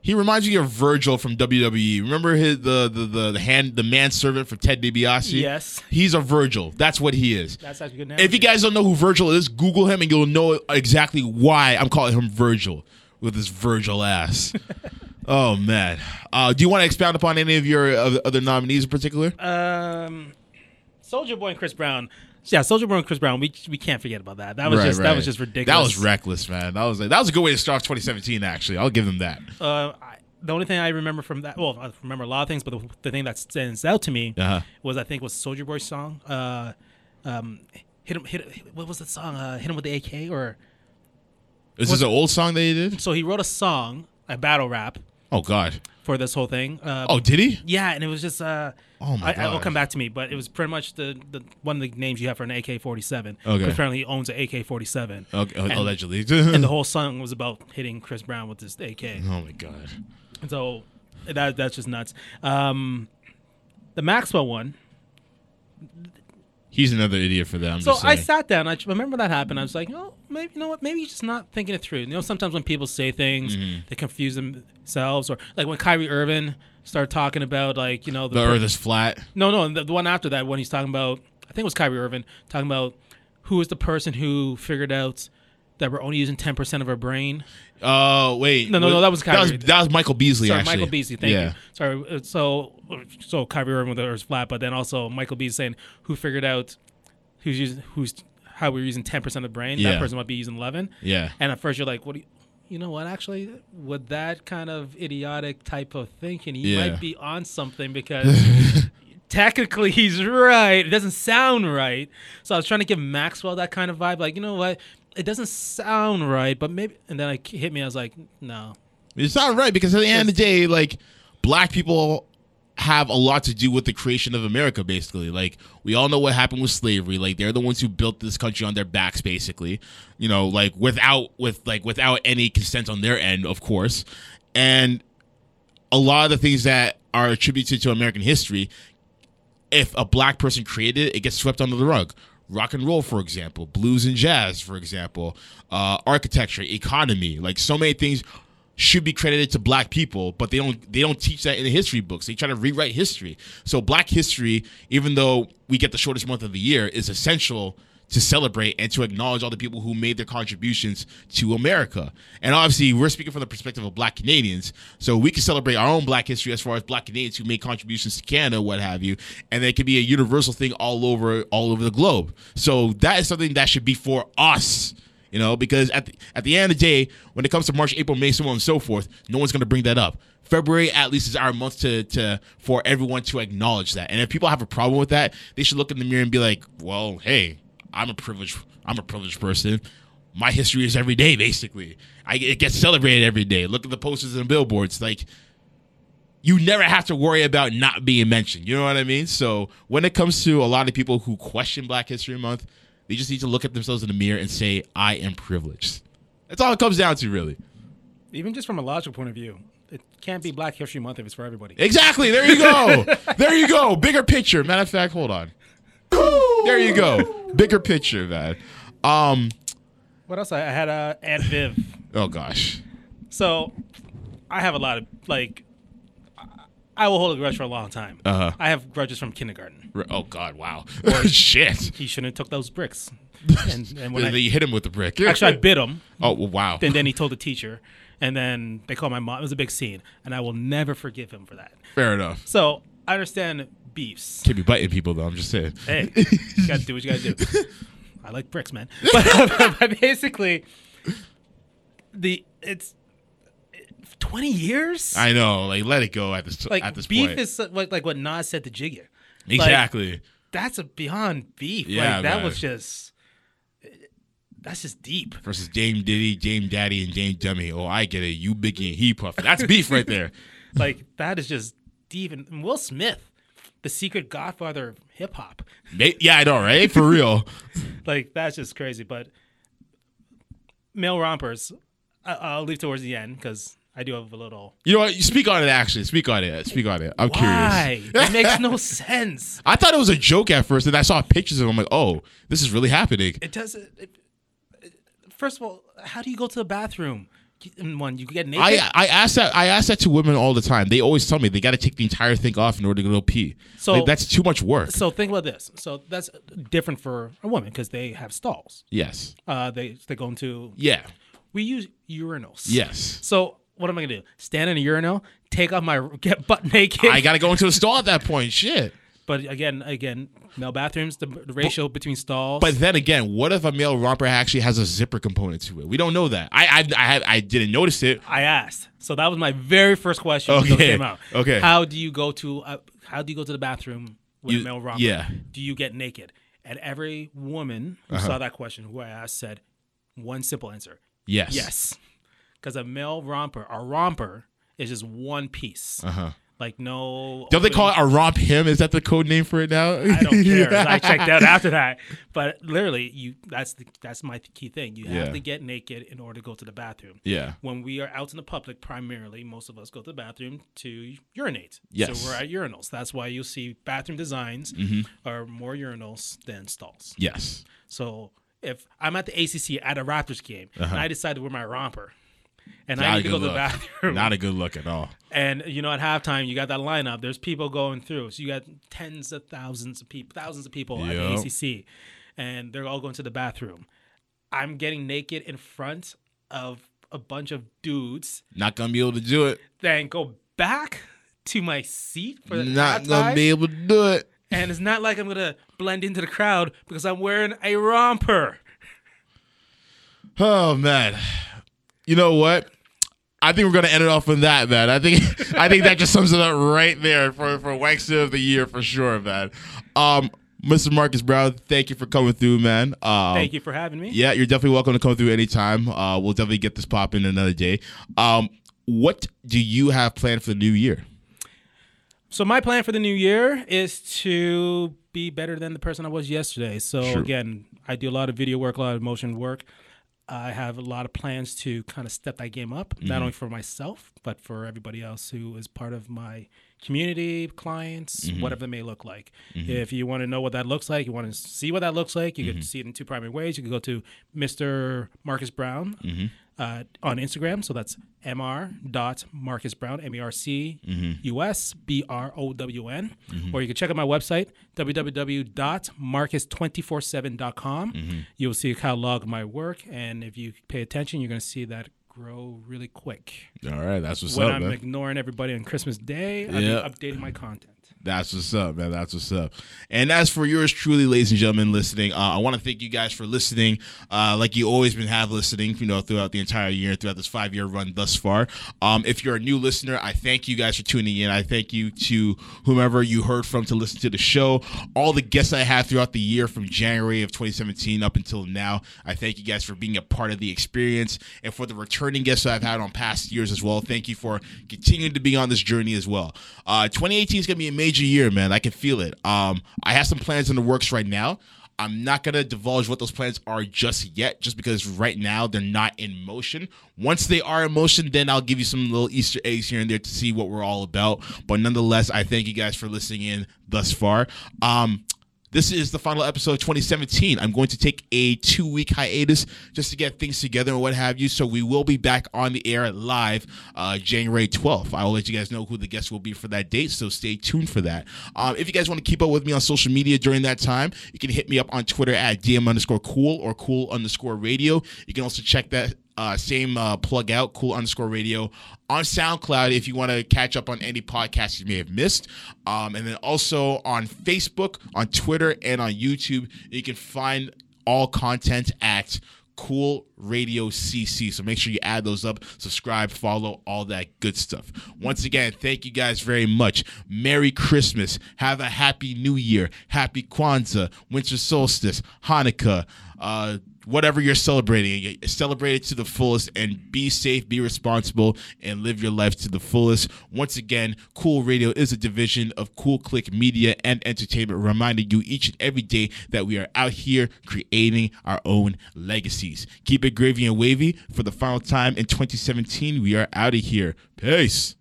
he reminds me of Virgil from WWE. Remember his the the the, the hand the manservant for Ted DiBiase? Yes. He's a Virgil. That's what he is. That's actually a good. If you guys don't know who Virgil is, Google him and you'll know exactly why I'm calling him Virgil with his Virgil ass. oh man, uh, do you want to expound upon any of your other, nominees in particular? Um, Soulja Boy and Chris Brown. Yeah, Soulja Boy and Chris Brown. We we can't forget about that. That was just that was just ridiculous. That was reckless, man. That was like, that was a good way to start off 2017. Actually, I'll give them that. Uh, I, the only thing I remember from that, well, I remember a lot of things, but the, the thing that stands out to me Uh-huh. was I think was Soulja Boy's song. Uh, um, hit him, hit. What was the song? Uh, hit him with the AK, or Is this an old song that he did? so he wrote a song, a battle rap Oh God. for this whole thing. Uh, Oh, did he? yeah, and it was just. Uh, Oh, my I, I will come back to me, but it was pretty much the, the one of the names you have for an AK forty seven. Okay. Apparently, he owns an AK forty seven. Okay, And- allegedly. And the whole song was about hitting Chris Brown with this AK. oh my God. So that that's just nuts. Um, the Maxwell one. He's another idiot for that. I'm So I sat down. I remember that happened. I was like, oh, maybe you know what? Maybe he's just not thinking it through. You know, sometimes when people say things, Mm-hmm. they confuse themselves, or like when Kyrie Irving started talking about like you know the Earth is flat. No, no, the, the one after that when he's talking about, I think it was Kyrie Irving talking about who was the person who figured out that we're only using ten percent of our brain. Oh wait. No, no, no, that was that was, that was Michael Beasley. Sorry, actually. Michael Beasley. Thank yeah. you. Sorry. uh, So, so Kyrie Irving with the Earth's flat, but then also Michael Beasley saying who figured out who's using who's how we're using ten percent of the brain. Yeah. That person might be using eleven. Yeah. And at first you're like, what do you? You know what? Actually, with that kind of idiotic type of thinking, he Yeah. might be on something because technically he's right. It doesn't sound right. So I was trying to give Maxwell that kind of vibe. Like, you know what? It doesn't sound right, but maybe. And then it hit me. I was like, no. It's not right because at the end of the day, like black people have a lot to do with the creation of America, basically. Like we all know what happened with slavery. Like they're the ones who built this country on their backs, basically. You know, like without with like without any consent on their end, of course. And a lot of the things that are attributed to American history, if a black person created it, it gets swept under the rug. Rock and roll, for example, blues and jazz, for example, uh, architecture, economy, like so many things should be credited to black people, but they don't they don't teach that in the history books. They try to rewrite history. So black history, even though we get the shortest month of the year, is essential to celebrate and to acknowledge all the people who made their contributions to America. And obviously, we're speaking from the perspective of black Canadians, so we can celebrate our own black history as far as black Canadians who made contributions to Canada, what have you, and it can be a universal thing all over all over the globe. So that is something that should be for us. You know, because at the, at the end of the day, when it comes to March, April, May, so on and so forth, no one's going to bring that up. February at least is our month to to for everyone to acknowledge that. And if people have a problem with that, they should look in the mirror and be like, "Well, hey, I'm a privileged I'm a privileged person. My history is every day, basically. I it gets celebrated every day. Look at the posters and the billboards. Like you never have to worry about not being mentioned. You know what I mean? So when it comes to a lot of people who question Black History Month, they just need to look at themselves in the mirror and say, "I am privileged." That's all it comes down to, really. Even just from a logical point of view, it can't be Black History Month if it's for everybody. Exactly. There you go. there you go. Bigger picture. Matter of fact, hold on. There you go. bigger picture, man. Um, What else? I I had uh, Aunt Viv. oh gosh, So, I have a lot of like. I- I will hold a grudge for a long time. Uh-huh. I have grudges from kindergarten. Oh god, wow, shit. He shouldn't have took those bricks. And, and when Then I, you hit him with the brick. actually, I bit him. Oh well, wow. And then he told the teacher, and then they called my mom. It was a big scene, and I will never forgive him for that. Fair enough. So I understand beefs. Can't be biting people though. I'm just saying. Hey, you gotta do what you gotta do. I like bricks, man. But, but basically, the it's twenty years. I know. Like, let it go at this like at this beef point. is like like what Nas said to Jigga. Like, exactly. that's a beyond beef. Yeah, like that man. was just that's just deep. Versus Dame Diddy, Dame Daddy, and Dame Dummy. Oh, I get it. You Biggie and he puff. That's beef right there. Like that is just deep. And Will Smith, the secret godfather of hip hop. Yeah, I know, right? For real. Like that's just crazy. But male rompers, I- I'll leave towards the end because I do have a little. You know what? You speak on it. Actually, speak on it. Speak on it. I'm Why? curious. it makes no sense. I thought it was a joke at first, and I saw pictures of him. I'm like, oh, this is really happening. It doesn't. It, it- first of all, how do you go to the bathroom? One, you get naked. I I ask that I ask that to women all the time. They always tell me they got to take the entire thing off in order to go pee. So- Like, that's too much work. so think about this. So that's different for a woman because they have stalls. yes. Uh, they they go into. Yeah. We use urinals. Yes. So what am I gonna do? Stand in a urinal, take off my get butt naked. I got to go into a stall at that point. Shit. But again, again, male bathrooms, the, the ratio between stalls. But then again, what if a male romper actually has a zipper component to it? We don't know that. I I I, I didn't notice it. I asked. So that was my very first question Okay, came out. okay. How do you go to uh, how do you go to the bathroom with You- a male romper? yeah. Do you get naked? And every woman who Uh-huh. saw that question, who I asked, said one simple answer: Yes. yes. Because a male romper, a romper, is just one piece. Uh huh. Like no. Don't they call it a romp him? Is that the code name for it now? I don't care. I checked out after that. But literally, you that's the that's my key thing. You have Yeah. to get naked in order to go to the bathroom. Yeah. When we are out in the public, primarily, most of us go to the bathroom to urinate. Yes. Mm-hmm. So we're at urinals. That's why you'll see bathroom designs are more urinals than stalls. Yes. So if I'm at the ACC at a Raptors game and I decide to wear my romper and I. Not a need to go to the look. bathroom, Not a good look at all. and you know, at halftime, you got that lineup. There's people going through. So you got tens of thousands of people, thousands of people Yep. at the ACC, and they're all going to the bathroom. I'm getting naked in front of a bunch of dudes, Not gonna be able to do it. then go back to my seat for the Not halftime. gonna be able to do it. And it's not like I'm gonna blend into the crowd because I'm wearing a romper. Oh man. You know what? I think we're gonna end it off on that, man. I think I think that just sums it up right there for for Wanksta of the year for sure, man. Um, Mr. Marcus Brown, thank you for coming through, man. Um, Thank you for having me. Yeah, you're definitely welcome to come through anytime. Uh, we'll definitely get this popping another day. Um, what do you have planned for the new year? So my plan for the new year is to be better than the person I was yesterday. So again, I do a lot of video work, a lot of motion work. I have a lot of plans to kind of step that game up, Mm-hmm. not only for myself, but for everybody else who is part of my community, clients, Mm-hmm. whatever it may look like. If you want to know what that looks like, you want to see what that looks like, you Mm-hmm. can see it in two primary ways. You can go to Mr. Marcus Brown Mm-hmm. Uh, on Instagram. So that's mr dot Marcus Brown, M E R C mm-hmm. U S B R O W N. Mm-hmm. Or you can check out my website, www.marcus247.com. Mm-hmm. You'll see a catalog of my work. And if you pay attention, you're going to see that grow really quick. All right, that's what's when up, I'm man. ignoring everybody on Christmas Day, I'll Yeah. be updating my content. That's what's up, man. That's what's up. And as for yours truly, ladies and gentlemen, listening, uh, I want to thank you guys for listening, uh, like you always been have listening, you know, throughout the entire year, throughout this five year run thus far. Um, if you're a new listener, I thank you guys for tuning in. I thank you to whomever you heard from to listen to the show. All the guests I had throughout the year from January of 2017 up until now, I thank you guys for being a part of the experience and for the returning guests I've had on past years as well. Thank you for continuing to be on this journey as well. Uh, 2018 is gonna be a major year, man. I can feel it. Um, I have some plans in the works right now. I'm not gonna divulge what those plans are just yet, just because right now they're not in motion. Once they are in motion, then I'll give you some little Easter eggs here and there to see what we're all about. But nonetheless, I thank you guys for listening in thus far. Um, this is the final episode of 2017. I'm going to take a two week hiatus just to get things together and what have you. So we will be back on the air live uh, January 12th. I will let you guys know who the guest will be for that date. So stay tuned for that. Um, if you guys want to keep up with me on social media during that time, you can hit me up on Twitter at DM underscore cool or cool underscore radio. You can also check that uh, same uh, plug out, cool underscore radio on SoundCloud if you want to catch up on any podcasts you may have missed. Um, and then also on Facebook, on Twitter, and on YouTube, you can find all content at Cool Radio CC. So make sure you add those up, subscribe, follow, all that good stuff. Once again, thank you guys very much. Merry Christmas. Have a happy new year. Happy Kwanzaa, winter solstice, Hanukkah, uh, whatever you're celebrating. Celebrate it to the fullest and be safe, be responsible, and live your life to the fullest. Once again, Cool Radio is a division of Cool Click Media and Entertainment, reminding you each and every day that we are out here creating our own legacies. Keep it gravy and wavy. For the final time in 2017, we are out of here. Peace.